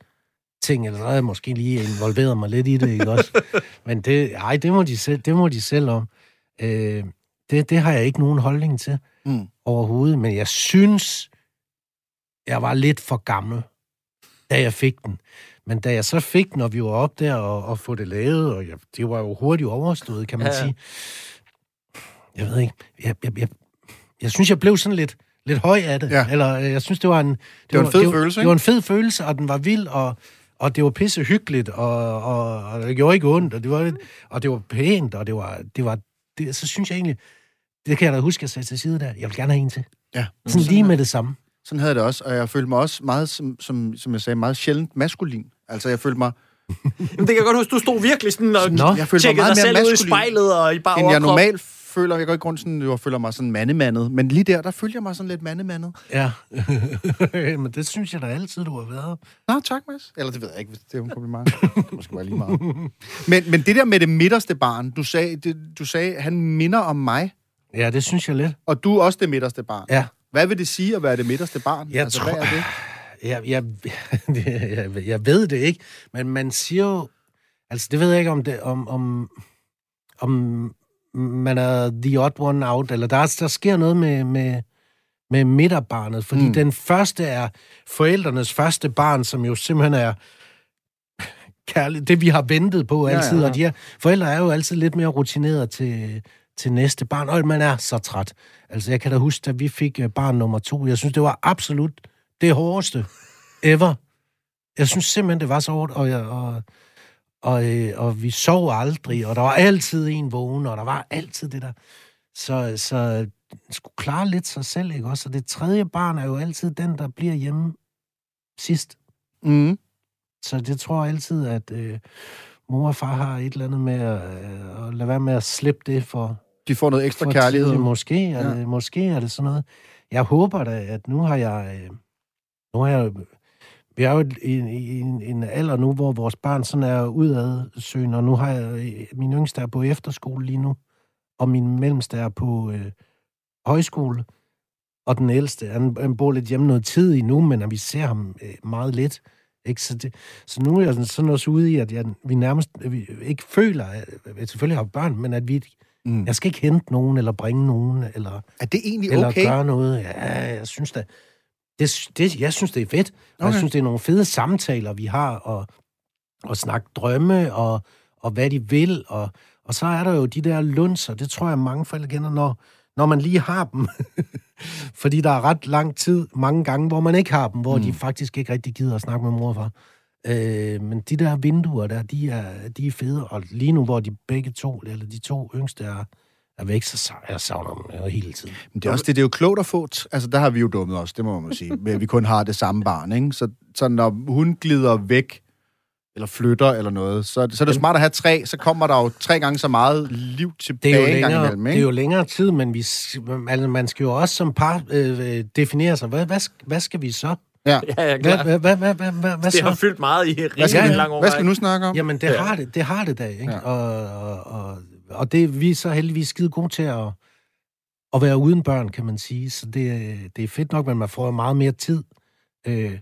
Speaker 3: ting, eller så havde jeg måske lige involveret mig lidt i det, ikke også? Men det, ej, det må de selv, det må de selv om. Øh, det, det har jeg ikke nogen holdning til
Speaker 2: Mm.
Speaker 3: overhovedet, men jeg synes, jeg var lidt for gammel, da jeg fik den. Men da jeg så fik den, og vi var op der og, og få det lavet, og jeg, det var jo hurtigt overstået, kan man
Speaker 1: ja,
Speaker 3: ja. sige. Jeg ved ikke, jeg, jeg, jeg, jeg synes, jeg blev sådan lidt, lidt høj af det.
Speaker 2: Ja.
Speaker 3: Eller øh, jeg synes, det var en... Det,
Speaker 2: var en fed
Speaker 3: det,
Speaker 2: følelse,
Speaker 3: Det
Speaker 2: ikke?
Speaker 3: var en fed følelse, og den var vild, og, og det var pisse hyggeligt, og, og, og det gjorde ikke ondt, og det var, lidt, og det var pænt, og det var... Det var det, så synes jeg egentlig... Det kan jeg da huske, at jeg sagde til side der. Jeg vil gerne have en til.
Speaker 2: Ja.
Speaker 3: Sådan lige med det samme.
Speaker 2: Sådan havde jeg det også, og jeg følte mig også meget, som, som, som jeg sagde, meget sjældent maskulin. Altså, jeg følte mig,
Speaker 1: Men det kan jeg godt huske, du stod virkelig sådan og
Speaker 3: Nå.
Speaker 2: jeg følte mig meget
Speaker 1: dig
Speaker 2: mere
Speaker 1: selv ud i
Speaker 2: maskulin,
Speaker 1: spejlet og i bare
Speaker 2: end jeg normalt føler. Jeg går ikke rundt sådan, jeg føler mig sådan mandemandet. Men lige der, der følte jeg mig sådan lidt mandemandet.
Speaker 3: Ja. Men det synes jeg da altid, du har været.
Speaker 2: Nå, tak, Mads. Eller det ved jeg ikke, hvis det er en kompliment. det måske være lige meget. Men, men det der med det midterste barn, du sagde, det, du sagde, han minder om mig,
Speaker 3: Ja, det synes jeg lidt.
Speaker 2: og du er også det midterste barn.
Speaker 3: Ja.
Speaker 2: Hvad vil det sige at være det midterste barn?
Speaker 3: Jeg
Speaker 2: altså,
Speaker 3: tror-
Speaker 2: hvad er det?
Speaker 3: Jeg, jeg, jeg, jeg ved det ikke, men man siger jo... Altså, det ved jeg ikke, om, det, om, om, om man er the odd one out, eller der, der sker noget med, med, med midterbarnet, fordi
Speaker 2: Mm.
Speaker 3: den første er forældrenes første barn, som jo simpelthen er kærligt, det vi har ventet på
Speaker 2: Ja,
Speaker 3: altid,
Speaker 2: ja, ja.
Speaker 3: og de her forældre er jo altid lidt mere rutineret til, til næste barn, og man er så træt. Altså, jeg kan da huske, da vi fik øh, barn nummer to, jeg synes, det var absolut det hårdeste ever. Jeg synes simpelthen, det var så hårdt, og, jeg, og, og, øh, og vi sov aldrig, og der var altid en vågen, og der var altid det der. Så, så skulle klare lidt sig selv, ikke også? Og det tredje barn er jo altid den, der bliver hjemme sidst.
Speaker 2: Mm.
Speaker 3: Så det tror jeg altid, at øh, mor og far har et eller andet med at, øh, at lade være med at slippe det for,
Speaker 2: De får noget ekstra
Speaker 3: for
Speaker 2: kærlighed.
Speaker 3: Måske er,
Speaker 2: Ja.
Speaker 3: det, måske er det sådan noget. Jeg håber da, at nu har jeg... øh, Nu har jeg vi er jo i, i en, en alder nu, hvor vores børn sådan er udadsøgende, og nu har jeg... øh, Min yngste er på efterskole lige nu, og min mellemste er på øh, højskole, og den ældste, han, han bor lidt hjemme noget tid i nu, men vi ser ham øh, meget lidt. Ikke? Så, det, så nu er jeg sådan- sådan også ude i, at jeg, vi nærmest at vi ikke føler, at jeg selvfølgelig har børn, men at vi,
Speaker 2: Mm.
Speaker 3: jeg skal ikke hente nogen, eller bringe nogen, eller,
Speaker 2: Er det egentlig
Speaker 3: eller
Speaker 2: okay?
Speaker 3: gøre noget. Ja, jeg synes da, det, det, jeg synes, det er fedt. Og okay.
Speaker 2: Okay.
Speaker 3: jeg synes, det er nogle fede samtaler, vi har, og, og snakke drømme, og, og hvad de vil, og, og så er der jo de der lunser, det tror jeg, mange forældre kender, når, når man lige har dem. Fordi der er ret lang tid, mange gange, hvor man ikke har dem, hvor mm. de faktisk ikke rigtig gider at snakke med mor og far. Øh, men de der vinduer der, de er, de er fede, og lige nu, hvor de begge to, eller de to yngste er, er væk, så sa- jeg savner dem øh, hele tiden.
Speaker 2: Men det er også det, det er jo klogt at få... Altså, der har vi jo dummet os, det må man sige. Men vi kun har det samme barn, ikke? Så, så når hun glider væk, eller flytter eller noget, så, så er det jo smart at have tre, så kommer der jo tre gange så meget liv
Speaker 3: Det
Speaker 2: tilbage
Speaker 3: er, jo længere,
Speaker 2: imellem,
Speaker 3: det
Speaker 2: ikke?
Speaker 3: er jo længere tid, men vi, altså, man skal jo også som par øh, definere sig. Hvad, hvad, hvad skal vi så?
Speaker 2: Ja.
Speaker 1: Ja, ja,
Speaker 3: Hvad,
Speaker 1: klart.
Speaker 3: hvad, hvad, hvad, hvad, hvad,
Speaker 1: Det har fyldt meget i rigtig lang år.
Speaker 2: hvad skal vi nu snakke om?
Speaker 3: Jamen, det,
Speaker 1: Ja.
Speaker 3: har det, det har det da, ikke?
Speaker 2: Ja.
Speaker 3: Og, og, og, og det vi er så heldigvis skide gode til at, at være uden børn, kan man sige. Så det, det er fedt nok, men man får meget mere tid øh,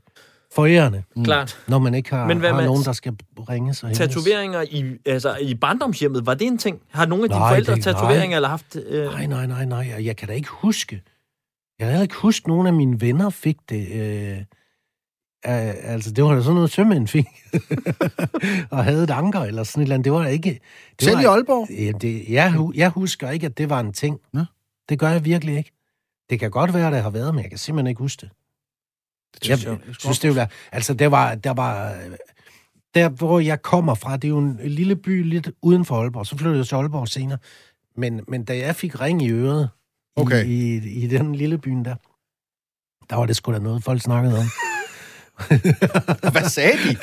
Speaker 3: for ærende,
Speaker 1: Klart.
Speaker 3: når man ikke har,
Speaker 1: Men hvad
Speaker 3: har nogen, der skal ringe sig
Speaker 1: Tatoveringer i, altså, i barndomshjemmet, var det en ting? Har nogle af dine
Speaker 3: Nej,
Speaker 1: forældre
Speaker 3: det-
Speaker 1: tatoveringer,
Speaker 3: nej.
Speaker 1: eller haft... Øh,
Speaker 3: Nej, nej, nej, nej. Jeg kan da ikke huske. Jeg kan heller ikke huske, at nogen af mine venner fik det. Øh, altså, det var da sådan noget, sømænd fik. og havde et anker eller sådan et eller andet. Det var da ikke... Det
Speaker 2: Selv
Speaker 3: var,
Speaker 2: i Aalborg?
Speaker 3: Ja, det, jeg, jeg husker ikke, at det var en ting.
Speaker 2: Nå.
Speaker 3: Det gør jeg virkelig ikke. Det kan godt være, at det har været, men jeg kan simpelthen ikke huske det.
Speaker 2: Det
Speaker 3: Jeg, jeg synes, det var... Altså, der var... Der var øh, der, hvor jeg kommer fra, det er jo en lille by lidt uden for Aalborg. Så flyttede jeg til Aalborg senere. Men, men da jeg fik ring i øret
Speaker 2: Okay.
Speaker 3: i, i, i den lille byen der, der var det sgu da noget, folk snakkede om.
Speaker 2: Hvad sagde de?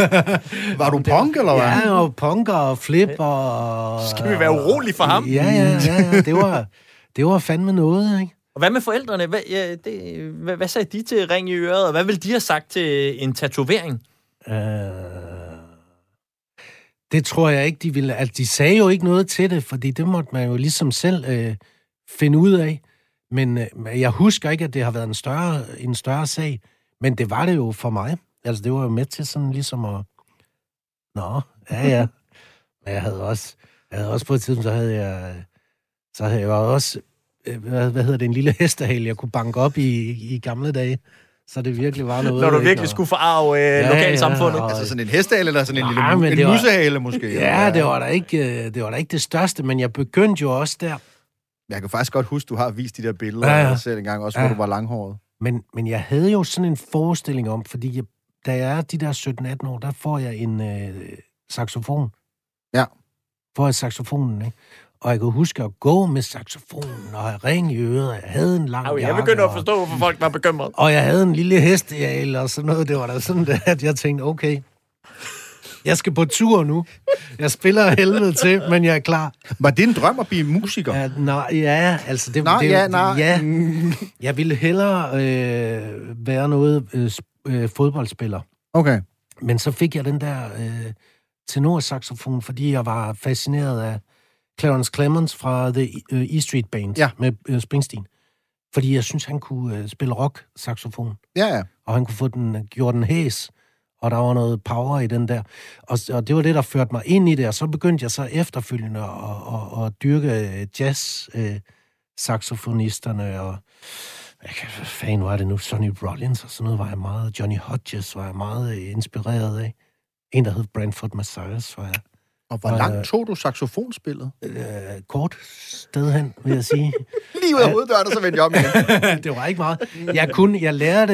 Speaker 2: Var du punk, eller hvad?
Speaker 3: Ja, og punker og flip og...
Speaker 1: Skal vi være urolige for ham?
Speaker 3: Ja, ja, ja, ja. Det var, det var fandme noget, ikke?
Speaker 1: Og hvad med forældrene? Hvad, ja, det, hvad, hvad sagde de til ring i øret, og hvad ville de have sagt til en tatovering?
Speaker 3: Øh, det tror jeg ikke, de ville... Altså, de sagde jo ikke noget til det, fordi det måtte man jo ligesom selv øh, finde ud af. Men øh, jeg husker ikke, at det har været en større, en større sag. Men det var det jo for mig. Altså, det var jo med til sådan ligesom at... Nå, ja, ja. Men jeg havde også... Jeg havde også på et tidspunkt, så havde jeg... Så havde jeg også... øh, Hvad, hvad hedder det? En lille hestehale, jeg kunne banke op i, i gamle dage. Så det virkelig var noget...
Speaker 1: Når du
Speaker 3: ikke?
Speaker 1: virkelig
Speaker 3: Og-
Speaker 1: skulle forarve øh,
Speaker 3: Ja,
Speaker 1: lokalsamfundet.
Speaker 3: ja, og-
Speaker 2: Altså sådan en hestehale, eller sådan en
Speaker 3: Nej,
Speaker 2: lille en
Speaker 3: det var-
Speaker 2: musehale, måske?
Speaker 3: Ja, det var da ikke øh, det, var da ikke det største, men jeg begyndte jo også der.
Speaker 2: Jeg kan faktisk godt huske, du har vist de der billeder
Speaker 3: Ja,
Speaker 2: ja,
Speaker 3: ja.
Speaker 2: ja. selv engang, også
Speaker 3: Ja.
Speaker 2: hvor du var langhåret.
Speaker 3: Men, men jeg havde jo sådan en forestilling om, fordi jeg, da jeg er de der 17-18 år, der får jeg en øh, saxofon.
Speaker 2: Ja.
Speaker 3: Får jeg saxofonen, ikke? Og jeg kunne huske at gå med saxofonen, og have ring i øret, og jeg havde en lang
Speaker 1: Au, jeg begynder at forstå, hvorfor folk var bekymrede.
Speaker 3: Og jeg havde en lille hestehale og sådan noget. Det var da sådan, at jeg tænkte, okay, jeg skal på tur nu. Jeg spiller helvede til, men jeg er klar.
Speaker 2: Var det en drøm at blive musiker?
Speaker 3: Ja, nej, ja, altså det,
Speaker 2: Nå,
Speaker 3: det,
Speaker 2: ja, nej.
Speaker 3: ja, jeg ville hellere øh, være noget øh, øh, fodboldspiller.
Speaker 2: Okay.
Speaker 3: Men så fik jeg den der øh, tenorsaxofon, fordi jeg var fascineret af Clarence Clemens fra The E Street Band
Speaker 2: Ja.
Speaker 3: med øh, Springsteen. Fordi jeg synes, han kunne øh, spille rock-saxofon
Speaker 2: Ja, ja.
Speaker 3: og han kunne få den, gjort den hæs, og der var noget power i den der. Og, og det var det, der førte mig ind i det, og så begyndte jeg så efterfølgende at, at, at dyrke øh, jazz, øh, saxofonisterne, og jeg kan, hvad fanden var det nu? Sonny Rollins og sådan noget var jeg meget, Johnny Hodges var jeg meget øh, inspireret af. En, der hed Brantford Messiahs, var jeg
Speaker 2: og hvor
Speaker 3: Og,
Speaker 2: langt
Speaker 3: øh,
Speaker 2: tog du saxofonspillet?
Speaker 3: øh, kort sted hen, vil jeg sige.
Speaker 2: Lige ud af hoveddøren, og så vendte jeg om igen.
Speaker 3: det var ikke meget. Jeg, kunne, jeg, lærte,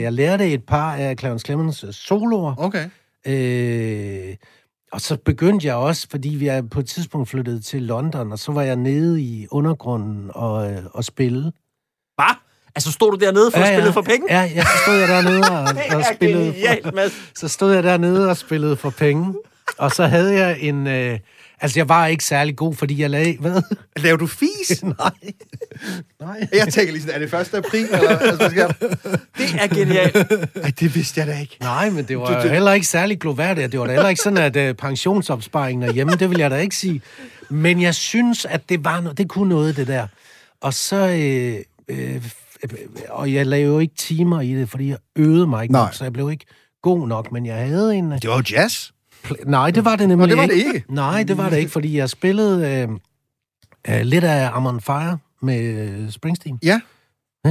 Speaker 3: jeg lærte et par af Clarence Clemens øh, soloer,
Speaker 2: Okay.
Speaker 3: Øh, og så begyndte jeg også, fordi vi er på et tidspunkt flyttet til London, og så var jeg nede i undergrunden og, øh, og spille.
Speaker 1: Hvad? Altså, stod du dernede for at spille for penge?
Speaker 3: Ja, ja, så stod jeg dernede og, og spillede
Speaker 1: genialt,
Speaker 3: for, så stod jeg dernede og spillede for penge. Og så havde jeg en... Øh, Altså, jeg var ikke særlig god, fordi jeg lagde... Hvad?
Speaker 2: Laver du fis?
Speaker 3: Nej. Nej.
Speaker 2: Jeg tænker lige sådan, er det 1. april? Eller, altså, skal.
Speaker 1: Det er genialt.
Speaker 2: Ej, det vidste jeg da ikke.
Speaker 3: Nej, men det var
Speaker 2: Du-
Speaker 3: du, heller ikke særlig gloværdigt. Det var da heller ikke sådan, at uh, pensionsopsparingen er hjemme. Det vil jeg da ikke sige. Men jeg synes, at det var noget, det kunne noget, det der. Og så... Øh, øh, og jeg lavede jo ikke timer i det, fordi jeg øvede mig ikke
Speaker 2: Nej.
Speaker 3: nok, så jeg blev ikke god nok. Men jeg havde en...
Speaker 2: Det var jo jazz.
Speaker 3: Pl- Nej, det var det nemlig
Speaker 2: det var det ikke.
Speaker 3: Nej, det var det ikke, fordi jeg spillede øh, øh, lidt af I'm on Fire med øh, Springsteen.
Speaker 2: Ja.
Speaker 3: Ja,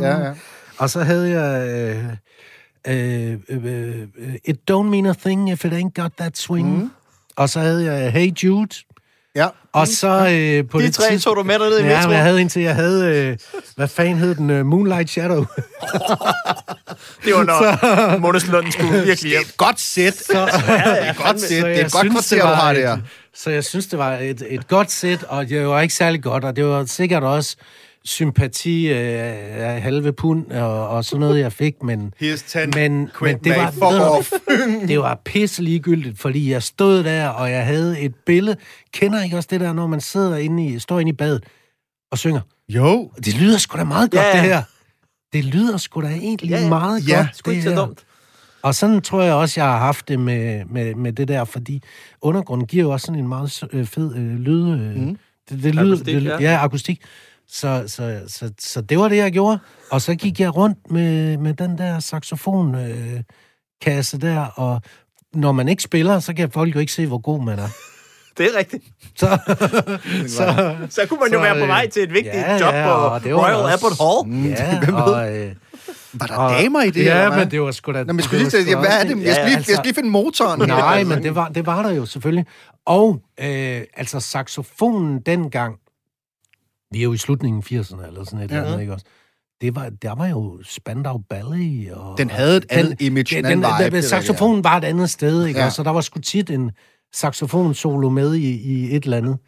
Speaker 2: Ja, ja.
Speaker 3: Og så havde jeg... Øh, øh, øh, øh, It don't mean a thing if it ain't got that swing. Mm. Og så havde jeg Hey Jude.
Speaker 2: Ja.
Speaker 3: Og så øh, på
Speaker 1: De
Speaker 3: det
Speaker 1: tre
Speaker 3: tidspunkt-
Speaker 1: tog du med derned i
Speaker 3: Ja,
Speaker 1: metro.
Speaker 3: men jeg havde indtil jeg havde... Øh, hvad fanden hed den? Uh, Moonlight Shadow.
Speaker 1: Det var når Månes Lund skulle virkelig
Speaker 2: Det
Speaker 1: hjem.
Speaker 2: er et godt sæt.
Speaker 3: Så,
Speaker 2: Det er et godt sæt.
Speaker 3: Så
Speaker 2: Det er
Speaker 3: jeg
Speaker 2: et godt
Speaker 3: synes,
Speaker 2: kvarter,
Speaker 3: det
Speaker 2: du
Speaker 3: var
Speaker 2: har
Speaker 3: et-
Speaker 2: der.
Speaker 3: Så jeg synes, det var et, et godt sæt, og det var ikke særlig godt, og det var sikkert også sympati øh, af halve pund og, og sådan noget, jeg fik, men,
Speaker 2: Here's 10.
Speaker 3: men, men det, var,
Speaker 2: off.
Speaker 3: det var pisse ligegyldigt, fordi jeg stod der, og jeg havde et billede. Kender ikke også det der, når man sidder inde i, står inde i badet og synger?
Speaker 2: Jo.
Speaker 3: Det lyder sgu da meget godt,
Speaker 1: Ja,
Speaker 3: det her. Det lyder sgu da egentlig
Speaker 1: Ja, ja.
Speaker 3: meget
Speaker 2: Ja,
Speaker 3: godt,
Speaker 1: Sgu ikke
Speaker 3: det
Speaker 1: så
Speaker 3: her.
Speaker 1: dumt.
Speaker 3: Og sådan tror jeg også, jeg har haft det med, med, med det der, fordi undergrunden giver jo også sådan en meget øh, fed øh, lyd... Øh, mm. det, det lyder,
Speaker 1: Akustik,
Speaker 3: det,
Speaker 1: ja.
Speaker 3: ja. akustik. Så, så, så, så det var det, jeg gjorde. Og så gik jeg rundt med, med den der saxofon øh, kasse der, og når man ikke spiller, så kan folk jo ikke se, hvor god man er.
Speaker 1: Det er rigtigt.
Speaker 3: Så, så,
Speaker 1: Så kunne man jo
Speaker 3: Så,
Speaker 1: være på
Speaker 3: øh,
Speaker 1: vej til et vigtigt
Speaker 3: ja,
Speaker 1: job
Speaker 3: ja,
Speaker 1: på Royal Albert Hall.
Speaker 3: ja, og, øh,
Speaker 2: Var der
Speaker 3: og,
Speaker 2: damer i det?
Speaker 3: Ja,
Speaker 2: eller hvad?
Speaker 3: men det var sgu da...
Speaker 2: Nå, men jeg skulle lige sige, hvad er det? Jeg skal lige,
Speaker 3: Ja,
Speaker 2: jeg skal lige finde motoren.
Speaker 3: Nej,
Speaker 2: Altså.
Speaker 3: men det var, det var der jo selvfølgelig. Og øh, altså saxofonen dengang, vi er jo i slutningen af 80'erne eller sådan et
Speaker 2: Ja.
Speaker 3: ja. eller andet, ikke også? Det var, der var jo Spandau Ballet, og...
Speaker 2: Den havde et andet
Speaker 3: den,
Speaker 2: image, en
Speaker 3: den,
Speaker 2: anden
Speaker 3: den,
Speaker 2: vibe,
Speaker 3: den,
Speaker 2: det der,
Speaker 3: saxofonen var et andet sted, ikke
Speaker 2: Ja.
Speaker 3: ja. også? Så der var sgu tit en saxofon-solo med i, i et eller andet.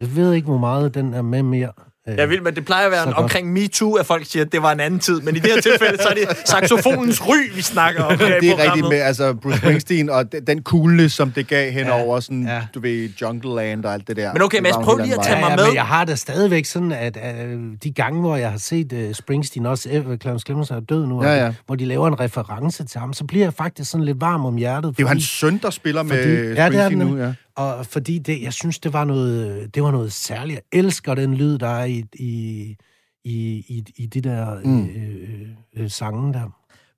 Speaker 3: Jeg ved ikke, hvor meget den er med mere. Øh,
Speaker 1: Jeg vil, men det plejer at være en, omkring MeToo, at folk siger, at det var en anden tid. Men i det her tilfælde, så er det saxofonens ry, vi snakker om her
Speaker 2: Det er rigtigt med altså Bruce Springsteen og den- coolness, som det gav henover sådan,
Speaker 3: ja.
Speaker 2: du ved, Jungle Land og alt det der.
Speaker 1: Men okay, Mads, prøv lige at tage mig med.
Speaker 3: men jeg har da stadigvæk sådan, at øh, de gange, hvor jeg har set øh, Springsteen, også efter Clarence Clemens er død nu,
Speaker 2: Ja, ja.
Speaker 3: hvor de laver en reference til ham, så bliver jeg faktisk sådan lidt varm om hjertet.
Speaker 2: Det er jo
Speaker 3: fordi-
Speaker 2: hans søn, der spiller med
Speaker 3: fordi- ja, det er
Speaker 2: Springsteen
Speaker 3: den
Speaker 2: nu, ja.
Speaker 3: Og fordi det, jeg synes, det var noget, det var noget særligt. Jeg elsker den lyd, der er i, i, i, i, i de der
Speaker 2: Mm.
Speaker 3: øh, øh, øh, sange der.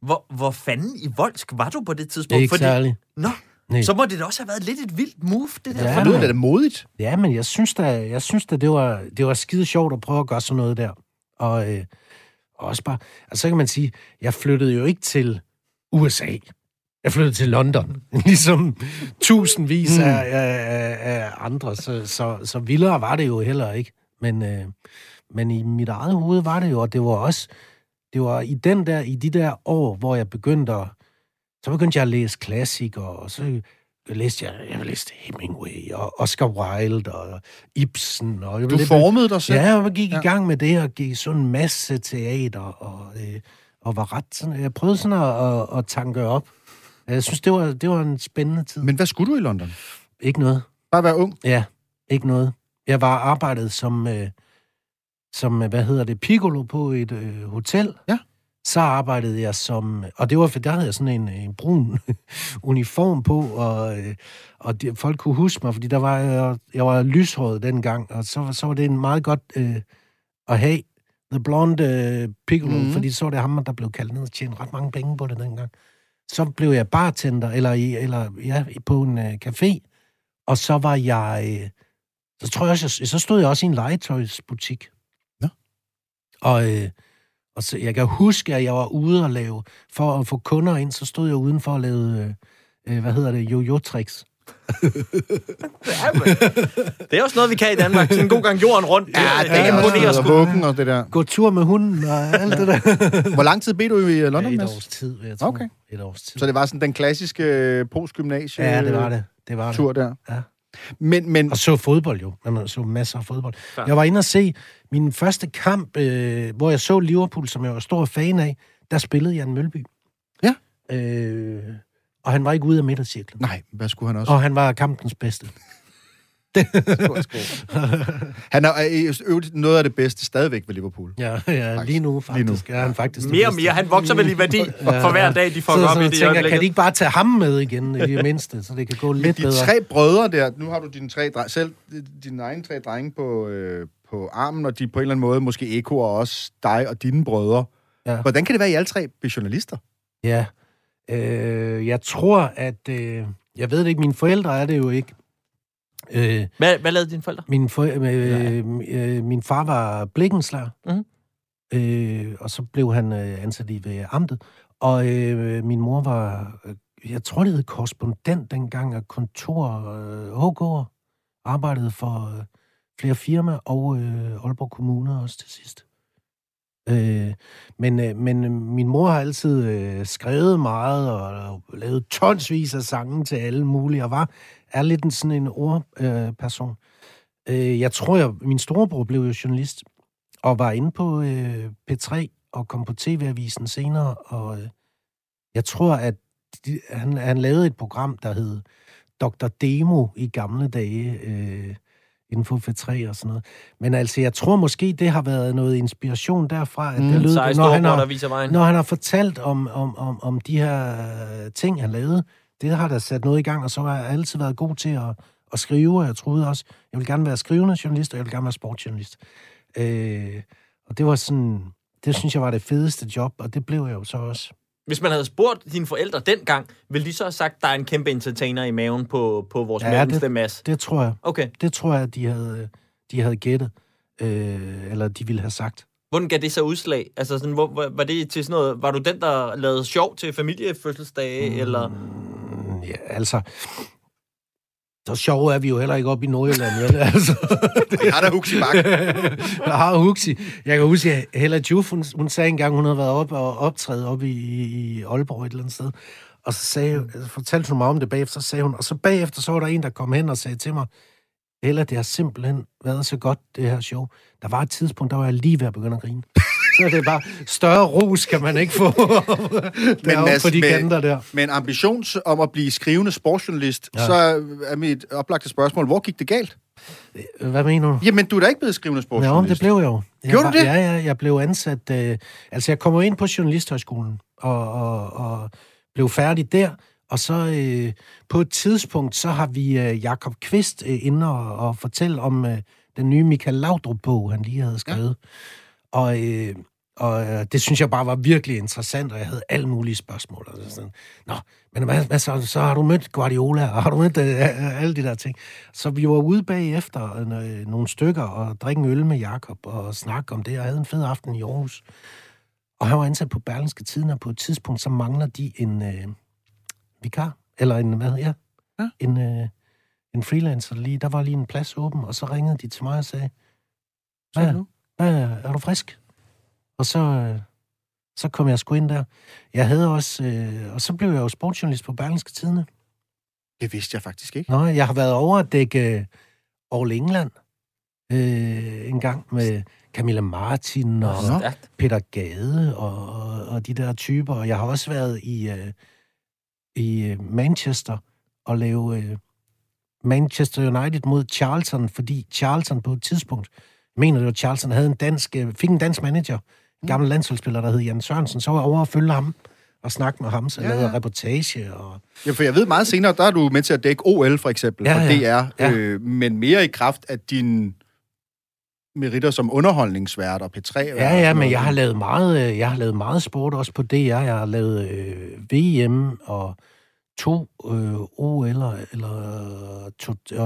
Speaker 1: Hvor, hvor fanden i Volsk var du på det tidspunkt?
Speaker 3: Det er ikke særligt.
Speaker 1: Nå,
Speaker 3: Nej.
Speaker 1: så må det da også have været lidt et vildt move, det der. Ja.
Speaker 2: For lyder det da modigt.
Speaker 3: Ja, men jeg synes da, jeg synes da det, var, det var skide sjovt at prøve at gøre sådan noget der. Og øh, også bare, altså så kan man sige, jeg flyttede jo ikke til USA. Jeg flyttede til London, ligesom tusindvis
Speaker 2: Mm.
Speaker 3: af, af, af andre, så, så, så vildere var det jo heller ikke. Men, øh, men i mit eget hoved var det jo, og det var også, det var i den der, i de der år, hvor jeg begyndte at, så begyndte jeg at læse klassikere, og så læste jeg, jeg læste Hemingway, og Oscar Wilde, og Ibsen, og jeg
Speaker 2: Du
Speaker 3: lidt-
Speaker 2: formede dig selv.
Speaker 3: Ja, jeg gik
Speaker 2: Ja.
Speaker 3: i gang med det, og gik sådan en masse teater, og, øh, og var ret sådan, jeg prøvede sådan at, at, at tanke op. Jeg synes, det var, det var en spændende tid.
Speaker 2: Men hvad skulle du i London?
Speaker 3: Ikke noget.
Speaker 2: Bare være ung?
Speaker 3: Ja, ikke noget. Jeg var arbejdet som, øh, som øh, hvad hedder det, piccolo på et øh, hotel.
Speaker 2: Ja.
Speaker 3: Så arbejdede jeg som, og det var for der havde jeg sådan en, en brun uniform på, og, øh, og de, folk kunne huske mig, fordi der var, jeg, jeg var lyshåret dengang, og så, så var det en meget godt øh, at have The Blonde øh, Piccolo, mm. fordi så var det ham, der blev kaldt ned og tjente ret mange penge på det dengang. Så blev jeg bartender, eller, eller ja, på en øh, café, og så var jeg... Øh, så tror jeg også, jeg, så stod jeg også i en legetøjsbutik.
Speaker 2: Nå.
Speaker 3: Og, øh, og så, jeg kan huske, at jeg var ude og lave, for at få kunder ind, så stod jeg udenfor og lavede, øh, øh, hvad hedder det, jo-jo-tricks.
Speaker 1: Ja, det er også noget, vi kan i Danmark. Sådan en god gang jorden rundt. Det, ja, det, imponerer
Speaker 2: og
Speaker 1: sgu.
Speaker 2: vuggen og det der.
Speaker 3: Gå tur med hunden og alt det der.
Speaker 2: Hvor lang tid blev du i øh, London,
Speaker 3: ja, et års tid, vil jeg tro.
Speaker 2: Okay.
Speaker 3: Et års tid.
Speaker 2: Så det var sådan den klassiske øh, postgymnasie
Speaker 3: ja, det var det. Det var det.
Speaker 2: tur der.
Speaker 3: Ja.
Speaker 2: Men, men
Speaker 3: Og så fodbold jo. Man så masser af fodbold.
Speaker 1: Klart.
Speaker 3: Jeg var inde og se min første kamp, øh, hvor jeg så Liverpool, som jeg var stor fan af. Der spillede Jan Mølby.
Speaker 2: Ja.
Speaker 3: Øh, og han var ikke ude af midtercirklen.
Speaker 2: Nej, hvad skulle han også?
Speaker 3: Og han var kampens bedste.
Speaker 2: Han er øvrigt noget af det bedste stadigvæk ved Liverpool.
Speaker 3: Ja, ja lige nu faktisk. Lige nu. er han faktisk
Speaker 1: Mere og mere. Han vokser vel i værdi for hver dag, de får
Speaker 3: så,
Speaker 1: op
Speaker 3: så
Speaker 1: i det
Speaker 3: tænker, kan de ikke bare tage ham med igen, i det mindste, så det kan gå lidt
Speaker 2: De
Speaker 3: bedre?
Speaker 2: tre brødre der, nu har du dine tre dre- selv dine egne tre drenge på, øh, på armen, og de på en eller anden måde måske ekoer også dig og dine brødre.
Speaker 3: Ja.
Speaker 2: Hvordan kan det være, at I alle tre bliver journalister?
Speaker 3: Ja. Øh, jeg tror, at... Øh, jeg ved det ikke, mine forældre er det jo ikke. Øh,
Speaker 1: Hvad, hvad lavede dine forældre?
Speaker 3: min, for, øh, øh, min far var blikkenslager,
Speaker 1: Mhm.
Speaker 3: øh, og så blev han øh, ansat i ved amtet. Og øh, min mor var, øh, jeg tror det hed korrespondent dengang, af kontor øh, HK'er, arbejdede for øh, flere firmaer og øh, Aalborg Kommune også til sidst. Øh, men, øh, men øh, min mor har altid øh, skrevet meget og, og lavet tonsvis af sange til alle mulige, og var er lidt en, sådan en ordperson. Øh, person. øh, jeg tror, jeg, min storebror blev jo journalist, og var inde på øh, P3 og kom på TV-avisen senere, og øh, jeg tror, at de, han, han lavede et program, der hed Dr. Demo i gamle dage, øh, inden for P3 og sådan noget. Men altså, jeg tror måske, det har været noget inspiration derfra, at
Speaker 2: Mm.
Speaker 3: det lød, når han har,
Speaker 1: viser vejen.
Speaker 3: når han har fortalt om, om, om, om de her øh, ting, han lavede, det har der sat noget i gang, og så har jeg altid været god til at, at skrive, og jeg troede også, jeg vil gerne være skrivende journalist, og jeg vil gerne være sportsjournalist. Øh, og det var sådan, det synes jeg var det fedeste job, og det blev jeg jo så også.
Speaker 1: Hvis man havde spurgt dine forældre dengang, ville de så have sagt, der er en kæmpe entertainer i maven på, på vores
Speaker 3: Ja,
Speaker 1: mellemste masse?
Speaker 3: Det tror jeg,
Speaker 1: Okay.
Speaker 3: det tror jeg, de havde, de havde gættet, øh, eller de ville have sagt.
Speaker 1: Hvordan gav det så udslag? Altså, sådan, hvor, var det til sådan noget, var du den, der lavede sjov til familiefødselsdage, mm. eller?
Speaker 3: Ja, altså, så sjove er vi jo heller ikke oppe i Nordjylland, vel? Altså.
Speaker 2: Jeg har da Huxi Bak.
Speaker 3: Jeg har Huxi. Jeg kan huske, at Hella Juf, hun, hun sagde engang, hun havde været oppe og optræde oppe i, i Aalborg et eller andet sted. Og så sagde, så fortalte hun mig om det bagefter, så sagde hun, og så bagefter, så var der en, der kom hen og sagde til mig, Hella, det har simpelthen været så godt, det her show. Der var et tidspunkt, der var jeg lige ved at begynde at grine. Så det er bare større ros, kan man ikke få deroppe
Speaker 2: Mads,
Speaker 3: på de
Speaker 2: med-
Speaker 3: kanter der.
Speaker 2: Med en ambition om at blive skrivende sportsjournalist, ja. Så er mit oplagte spørgsmål, hvor gik det galt?
Speaker 3: Hvad mener du?
Speaker 2: Jamen, du er da ikke blevet skrivende
Speaker 3: Ja, men
Speaker 2: sportsjournalist.
Speaker 3: det blev jeg jo. Jeg
Speaker 2: Gjorde
Speaker 3: var,
Speaker 2: du det?
Speaker 3: Ja, ja, jeg blev ansat... Øh, altså, jeg kom ind på Journalisthøjskolen og, og, og blev færdig der. Og så øh, på et tidspunkt, så har vi øh, Jakob Kvist øh, inde og, og fortælle om øh, den nye Michael Laudrup-bog, han lige havde skrevet. Ja. Og, øh, og øh, det synes jeg bare var virkelig interessant, og jeg havde alle mulige spørgsmål. Og så sådan, Nå, men hvad, hvad så, så har du mødt Guardiola, og har du mødt øh, alle de der ting. Så vi var ude bagefter øh, nogle stykker og drikke en øl med Jakob og snakke om det, og havde en fed aften i Aarhus. Og han var ansat på Berlingske Tiden, og på et tidspunkt, så mangler de en øh, vikar, eller en, hvad hedder jeg?
Speaker 2: Ja.
Speaker 3: En, øh, en freelancer lige. Der var lige en plads åben, og så ringede de til mig og sagde, hvad, hvad, er du frisk? Og så, øh, så kom jeg sgu ind der. Jeg havde også, øh, og så blev jeg jo sportsjournalist på Berlingske Tidene.
Speaker 2: Det vidste jeg faktisk ikke.
Speaker 3: Nå, jeg har været over at dække øh, All England øh, en gang med Camilla Martin og
Speaker 2: Nå.
Speaker 1: Stærkt.
Speaker 3: Peter Gade og, og, og de der typer. Og jeg har også været i, øh, i øh, Manchester og lave øh, Manchester United mod Charlton, fordi Charlton på et tidspunkt, jeg mener det var Charlton, havde en dansk, fik en dansk manager, gammel landsholdsspiller, der hed Jan Sørensen, så var jeg over at følge ham og snakke med ham, så
Speaker 2: Ja,
Speaker 3: lavede reportage og...
Speaker 2: Ja, for jeg ved meget senere, der er du med til at dække OL, for eksempel,
Speaker 3: Ja,
Speaker 2: for
Speaker 3: ja.
Speaker 2: DR,
Speaker 3: Ja.
Speaker 2: øh, men mere i kraft af din meritter som underholdningsvært og P3.
Speaker 3: Ja, ja, men jeg har lavet meget, øh, jeg har lavet meget sport også på DR. Jeg har lavet øh, VM og to øh, OL eller, eller to, øh,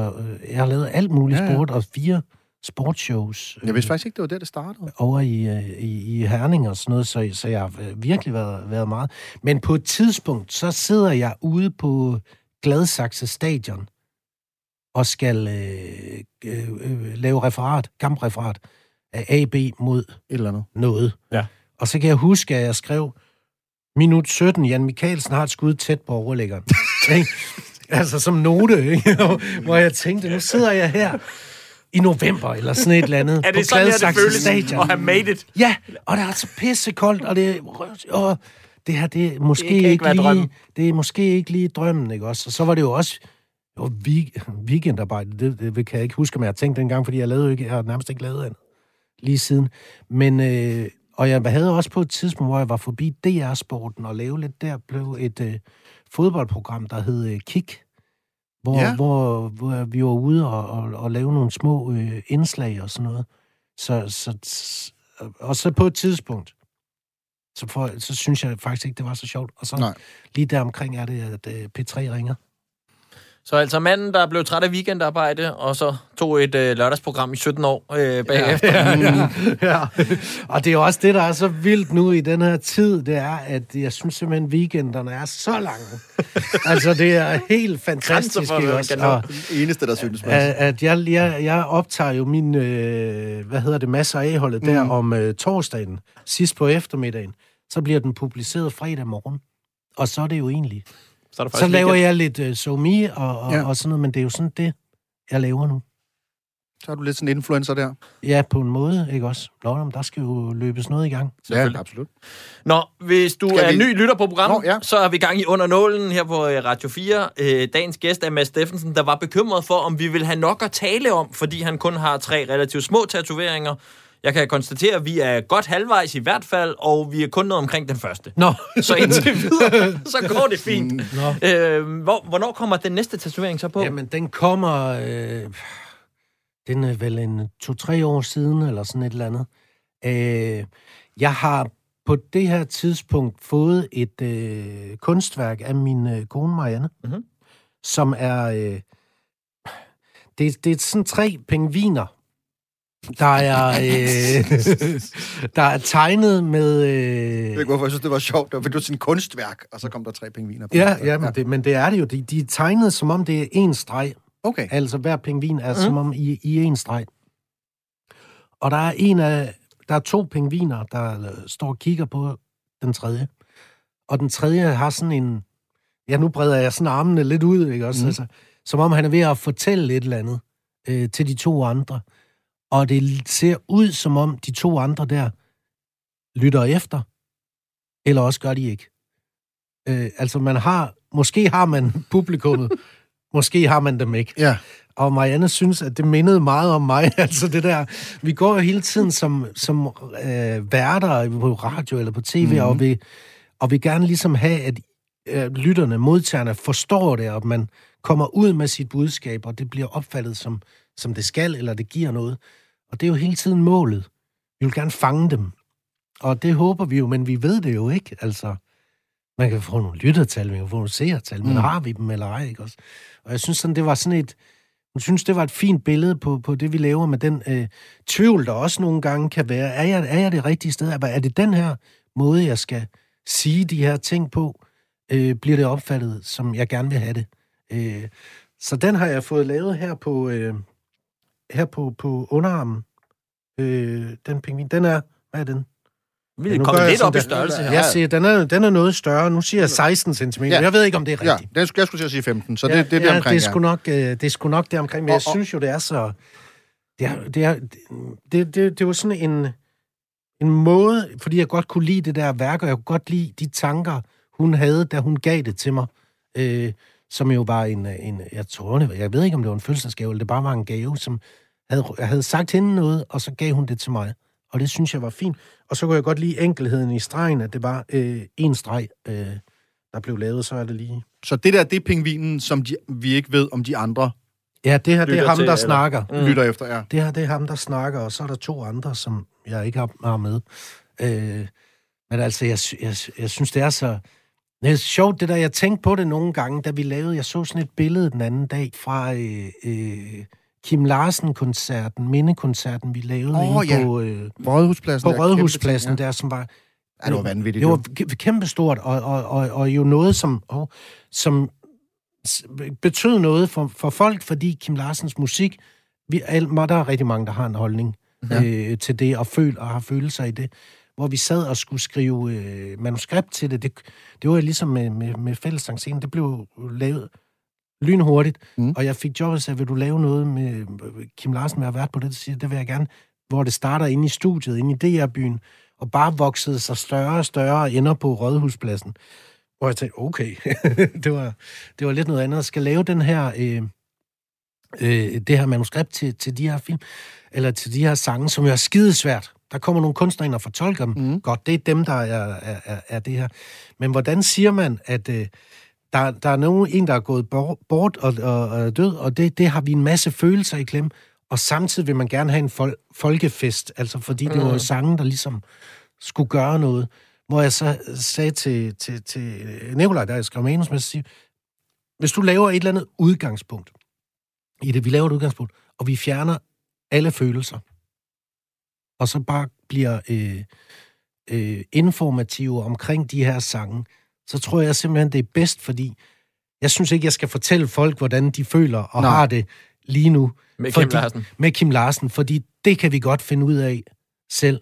Speaker 3: jeg har lavet alt muligt
Speaker 2: ja,
Speaker 3: ja. sport og fire sportsshows øh,
Speaker 2: Jeg vidste faktisk ikke, det var der, det startede.
Speaker 3: over i, øh, i, i Herning og sådan noget, så, så jeg har øh, virkelig været, været meget. Men på et tidspunkt, så sidder jeg ude på Gladsaxe Stadion og skal øh, øh, øh, lave referat, kampreferat af AB mod
Speaker 2: Et eller andet.
Speaker 3: noget.
Speaker 1: Ja.
Speaker 3: Og så kan jeg huske, at jeg skrev, minut 17, Jan Michaelsen har et skud tæt på overlæggeren. Ikke? altså som note, ikke? hvor jeg tænkte, nu sidder jeg her i november, eller sådan et eller andet,
Speaker 1: Er
Speaker 3: på
Speaker 1: det sådan her, det føles
Speaker 3: Stadion.
Speaker 1: at have made it?
Speaker 3: Ja, og det er så pissekoldt, og det og det her, det er måske
Speaker 1: Det ikke
Speaker 3: ikke, lige,
Speaker 1: drømmen.
Speaker 3: det er måske ikke lige drømmen, ikke også? Og så var det jo også jo, week- weekendarbejde, det, det, kan jeg ikke huske, om jeg har tænkt dengang, fordi jeg lavede ikke, jeg har nærmest ikke lavet andet lige siden. Men, øh, og jeg havde også på et tidspunkt, hvor jeg var forbi DR-sporten og lave lidt der, blev et øh, fodboldprogram, der hed øh, Kik, hvor,
Speaker 2: Ja.
Speaker 3: hvor, hvor vi var ude og, og, og lave nogle små øh, indslag og sådan noget. Så, så, og så på et tidspunkt, så, for, så synes jeg faktisk ikke, det var så sjovt. Og så
Speaker 2: Nej.
Speaker 3: lige der omkring er det, at øh, P3 ringer.
Speaker 1: Så altså manden, der blev træt af weekendarbejde, og så tog et øh, lørdagsprogram i 17 år øh, bagefter.
Speaker 3: Ja, ja, ja. Og det er også det, der er så vildt nu i den her tid, det er, at jeg synes simpelthen, weekenderne er så lange. altså, det er helt fantastisk.
Speaker 1: For,
Speaker 3: også?
Speaker 1: nå.
Speaker 3: Og,
Speaker 2: eneste, der synes,
Speaker 3: at, at jeg, jeg, jeg optager jo min, øh, hvad hedder det, masser af holdet der
Speaker 2: Mm.
Speaker 3: om øh, torsdagen, sidst på eftermiddagen. Så bliver den publiceret fredag morgen. Og så er det jo egentlig.
Speaker 1: Så, er der
Speaker 3: Så laver
Speaker 1: weekend.
Speaker 3: jeg lidt øh, SoMe og, og,
Speaker 2: Ja.
Speaker 3: og sådan noget, men det er jo sådan det, jeg laver nu.
Speaker 2: Så er du lidt sådan en influencer der.
Speaker 3: Ja, på en måde, ikke også? Nå, men der skal jo løbes noget i gang.
Speaker 2: Ja, absolut.
Speaker 1: Nå, hvis du
Speaker 2: Skal
Speaker 1: er
Speaker 2: vi-
Speaker 1: ny lytter på programmet,
Speaker 2: Nå, ja.
Speaker 1: så er vi i gang i Under Nålen her på øh, Radio 4. Øh, dagens gæst er Mads Steffensen, der var bekymret for, om vi vil have nok at tale om, fordi han kun har tre relativt små tatoveringer. Jeg kan konstatere, at vi er godt halvvejs i hvert fald, og vi er kun nået omkring den første.
Speaker 3: Nå,
Speaker 1: Så indtil videre, så går det fint.
Speaker 3: Nå.
Speaker 1: Øh, hvor, hvornår kommer den næste tatovering så på?
Speaker 3: Jamen, den kommer... Øh, den er vel en to-tre år siden, eller sådan et eller andet. Øh, jeg har på det her tidspunkt fået et øh, kunstværk af min øh, kone Marianne,
Speaker 1: Mhm.
Speaker 3: som er... Øh, det, det er sådan tre pingviner, der er, øh, der er tegnet med...
Speaker 2: Jeg
Speaker 3: Øh,
Speaker 2: ved ikke, hvorfor jeg synes, det var sjovt. Det var, sådan et kunstværk, og så kom der tre pingviner på.
Speaker 3: ja, ja, men det, men det er det jo. De, de er tegnet, som om det er en streg.
Speaker 2: Okay.
Speaker 3: Altså hver pingvin er mm. som om i, i en streg. Og der er en af, der er to pingviner, der øh, står og kigger på den tredje. Og den tredje har sådan en, ja nu breder jeg sådan armene lidt ud, ikke også? Mm. Altså, som om han er ved at fortælle et eller andet øh, til de to andre. Og det ser ud som om de to andre der lytter efter, eller også gør de ikke. Øh, altså man har, måske har man publikummet, måske har man dem ikke.
Speaker 2: Ja.
Speaker 3: Og Marianne synes, at det mindede meget om mig. Altså det der, vi går jo hele tiden som, som øh, værter på radio eller på tv, mm. og, vi, og vi gerne ligesom have, at øh, lytterne, modtagerne, forstår det, og man kommer ud med sit budskab, og det bliver opfattet som, som det skal, eller det giver noget. Og det er jo hele tiden målet. Vi vil gerne fange dem. Og det håber vi jo, men vi ved det jo ikke. Altså, man kan få nogle lyttertal, man kan få nogle seertal, men
Speaker 2: Mm.
Speaker 3: har vi dem eller ej, ikke også? Og jeg synes sådan, det var sådan et, jeg synes, det var et fint billede på, på det, vi laver med den øh, tvivl, der også nogle gange kan være. Er jeg, er jeg det rigtige sted? Er, er det den her måde, jeg skal sige de her ting på? Øh, bliver det opfattet, som jeg gerne vil have det? Øh, så den har jeg fået lavet her på, øh, her på, på underarmen. Øh, den pingvin, den er, hvad er den?
Speaker 1: Vi
Speaker 3: Ja,
Speaker 1: er
Speaker 3: nu
Speaker 1: kommet
Speaker 3: jeg
Speaker 1: lidt
Speaker 3: sådan
Speaker 1: op i størrelse her.
Speaker 3: Jeg siger, den er, den er noget større. Nu siger jeg 16 cm.
Speaker 2: Ja.
Speaker 3: Jeg ved ikke, om det er
Speaker 2: Ja,
Speaker 3: rigtigt.
Speaker 2: den skulle, jeg skulle til at sige 15, så det, det, det er
Speaker 3: ja,
Speaker 2: omkring,
Speaker 3: det er sgu nok, øh, det er sgu nok det omkring, men jeg
Speaker 2: Og- og-
Speaker 3: synes jo, det er så... Det er, det, er, det, det, det var sådan en, en måde, fordi jeg godt kunne lide det der værk, og jeg kunne godt lide de tanker, hun havde, da hun gav det til mig. Øh, som jo var en, en jeg tror, det, jeg ved ikke, om det var en fødselsdagsgave, eller det bare var en gave, som havde, jeg havde sagt hende noget, og så gav hun det til mig. Og det synes jeg var fint. Og så kunne jeg godt lide enkelheden i stregen, at det var øh, en streg, øh, der blev lavet, så er det lige...
Speaker 2: Så det der, det er pingvinen, som de, vi ikke ved, om de andre
Speaker 3: Ja, det her, det er ham,
Speaker 1: til,
Speaker 3: der
Speaker 1: eller-
Speaker 3: snakker.
Speaker 2: mm. lytter efter. Ja.
Speaker 3: Det her, det er ham, der snakker, og så er der to andre, som jeg ikke har, med. Øh, men altså, jeg, jeg, jeg synes, det er så... Det er sjovt, det der, jeg tænkte på det nogle gange, da vi lavede, jeg så sådan et billede den anden dag fra øh, øh, Kim Larsen-koncerten, mindekoncerten, vi lavede
Speaker 2: Åh,
Speaker 3: inde
Speaker 2: ja.
Speaker 3: på, øh,
Speaker 2: Rådhuspladsen.
Speaker 3: på
Speaker 2: der,
Speaker 3: Rådhuspladsen,
Speaker 2: ting,
Speaker 3: der, som var...
Speaker 2: Ja. det var vanvittigt.
Speaker 3: Det var
Speaker 2: jo.
Speaker 3: kæ- kæmpestort, og, og, og, og jo noget, som, og, som betød noget for, for folk, fordi Kim Larsens musik, vi, al- der er rigtig mange, der har en holdning
Speaker 2: Ja.
Speaker 3: øh, til det, og, føl, og har følelser i det. Hvor vi sad og skulle skrive øh, manuskript til det. det. Det var ligesom med, med, med fællessangscenen. Det blev lavet lynhurtigt,
Speaker 2: Mm.
Speaker 3: og jeg fik jobbet, sagde, vil du lave noget med Kim Larsen, med at været på det? Så siger det vil jeg gerne. Hvor det starter inde i studiet, inde i DR-byen, og bare voksede sig større og større og ender på Rådhuspladsen. Hvor jeg tænkte, okay, det, var, det var lidt noget andet. Jeg skal lave den her, øh, øh, det her manuskript til, til de her film, eller til de her sange, som jo er skidesvært. Der kommer nogle kunstnere ind og fortolker dem. Mm. Godt, det er dem, der er, er, er, er det her. Men hvordan siger man, at øh, der, der er nogen, en, der er gået bort og, og, og død, og det, det har vi en masse følelser i klem, og samtidig vil man gerne have en fol- folkefest, altså fordi det var mm. sangen, der ligesom skulle gøre noget. Hvor jeg så sagde til, til, til Nikolaj, der jeg skrev manus med, sige, hvis du laver et eller andet udgangspunkt, i det, vi laver et udgangspunkt, og vi fjerner alle følelser, og så bare bliver øh, øh, informative omkring de her sange, så tror jeg simpelthen, det er bedst, fordi jeg synes ikke, jeg skal fortælle folk, hvordan de føler og Nej. har det lige nu.
Speaker 1: Med
Speaker 3: fordi,
Speaker 1: Kim Larsen.
Speaker 3: Med Kim Larsen, fordi det kan vi godt finde ud af selv.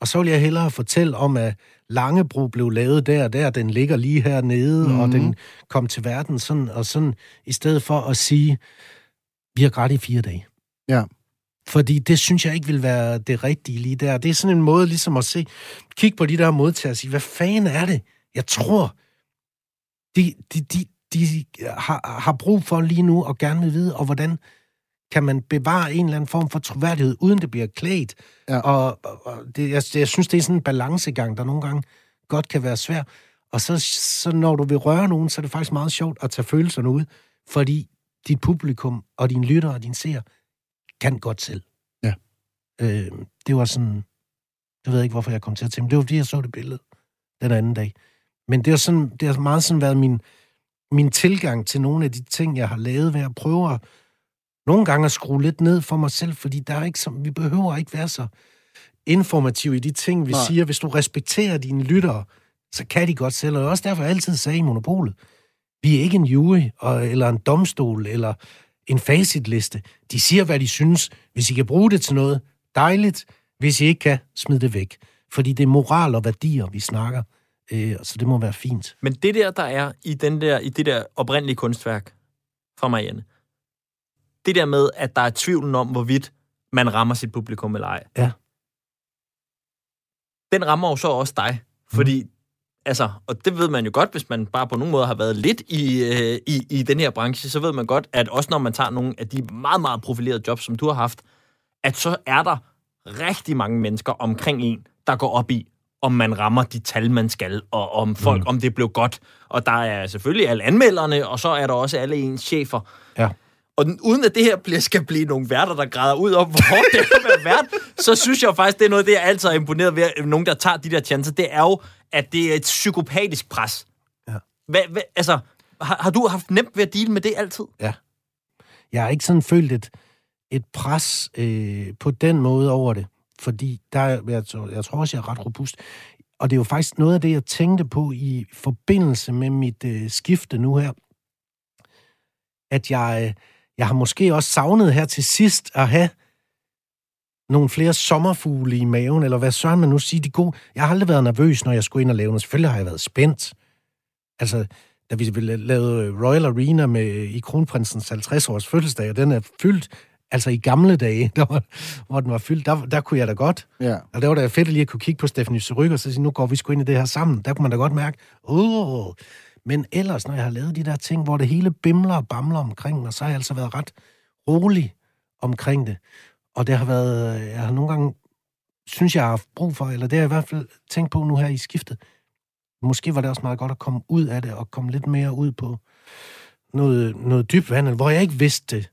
Speaker 3: Og så vil jeg hellere fortælle om, at Langebro blev lavet der og der, den ligger lige hernede, mm-hmm. og den mhm. kom til verden sådan og sådan, i stedet for at sige, vi har grædt i fire dage.
Speaker 2: Ja.
Speaker 3: Fordi det synes jeg ikke vil være det rigtige lige der. Det er sådan en måde ligesom at se, kigge på de der modtagere og sige, hvad fanden er det? Jeg tror, de, de, de, de har, har brug for lige nu og gerne vil vide, og hvordan kan man bevare en eller anden form for troværdighed, uden det bliver klædt. Ja. Og, og det, jeg, jeg synes, det er sådan en balancegang, der nogle gange godt kan være svær. Og så, så når du vil røre nogen, så er det faktisk meget sjovt at tage følelserne ud, fordi dit publikum og dine lytter og dine seere kan godt selv.
Speaker 2: Ja.
Speaker 3: Øh, det var sådan... Jeg ved ikke, hvorfor jeg kom til at tænke, det var fordi, jeg så det billede den anden dag. Men det har, sådan, det har meget sådan været min, min tilgang til nogle af de ting, jeg har lavet, ved at prøve at nogle gange at skrue lidt ned for mig selv, fordi der er ikke så, vi behøver ikke være så informative i de ting, vi Nej. siger. Hvis du respekterer dine lyttere, så kan de godt selv. Og også derfor, jeg altid sagde i Monopolet, vi er ikke en jury, og, eller en domstol, eller en facitliste. De siger, hvad de synes. Hvis I kan bruge det til noget, dejligt. Hvis I ikke kan, smid det væk. Fordi det er moral og værdier, vi snakker. Øh, så det må være fint.
Speaker 1: Men det der, der er i, den der, i det der oprindelige kunstværk fra Marianne, det der med, at der er tvivlen om, hvorvidt man rammer sit publikum eller ej.
Speaker 3: Ja.
Speaker 1: Den rammer jo så også dig, fordi mm. altså, og det ved man jo godt, hvis man bare på nogen måde har været lidt i, øh, i, i den her branche, så ved man godt, at også når man tager nogle af de meget, meget profilerede jobs, som du har haft, at så er der rigtig mange mennesker omkring en, der går op i, om man rammer de tal, man skal, og om folk, mm. om det blev godt. Og der er selvfølgelig alle anmelderne, og så er der også alle ens chefer.
Speaker 3: Ja.
Speaker 1: Og den, uden at det her bliver, skal blive nogle værter, der græder ud om, hvor det er at være vært, så synes jeg faktisk, det er noget det, jeg altid har imponeret ved, at nogen, der tager de der chancer, det er jo, at det er et psykopatisk pres.
Speaker 3: Ja.
Speaker 1: Hvad, hvad, altså, har, har du haft nemt ved at dele med det altid?
Speaker 3: Ja. Jeg har ikke sådan følt et, et pres øh, på den måde over det, fordi der, jeg, jeg tror også, jeg er ret robust. Og det er jo faktisk noget af det, jeg tænkte på i forbindelse med mit øh, skifte nu her, at jeg... Øh, jeg har måske også savnet her til sidst at have nogle flere sommerfugle i maven, eller hvad søren man nu siger, de gode. Jeg har aldrig været nervøs, når jeg skulle ind og lave noget. Selvfølgelig har jeg været spændt. Altså, da vi lavede Royal Arena med, i Kronprinsens 50-års fødselsdag, og den er fyldt, altså i gamle dage, der var, hvor den var fyldt, der, der kunne jeg da godt.
Speaker 2: Ja.
Speaker 3: Og der var da fedt at lige at kunne kigge på Stephanie Suryk og så sige, nu går vi sgu ind i det her sammen. Der kunne man da godt mærke, åh, men ellers, når jeg har lavet de der ting, hvor det hele bimler og bamler omkring mig, så har jeg altså været ret rolig omkring det. Og det har været, jeg har nogle gange, synes jeg har haft brug for, eller det har jeg i hvert fald tænkt på nu her i skiftet. Måske var det også meget godt at komme ud af det, og komme lidt mere ud på noget, noget dybt vand, hvor jeg ikke vidste,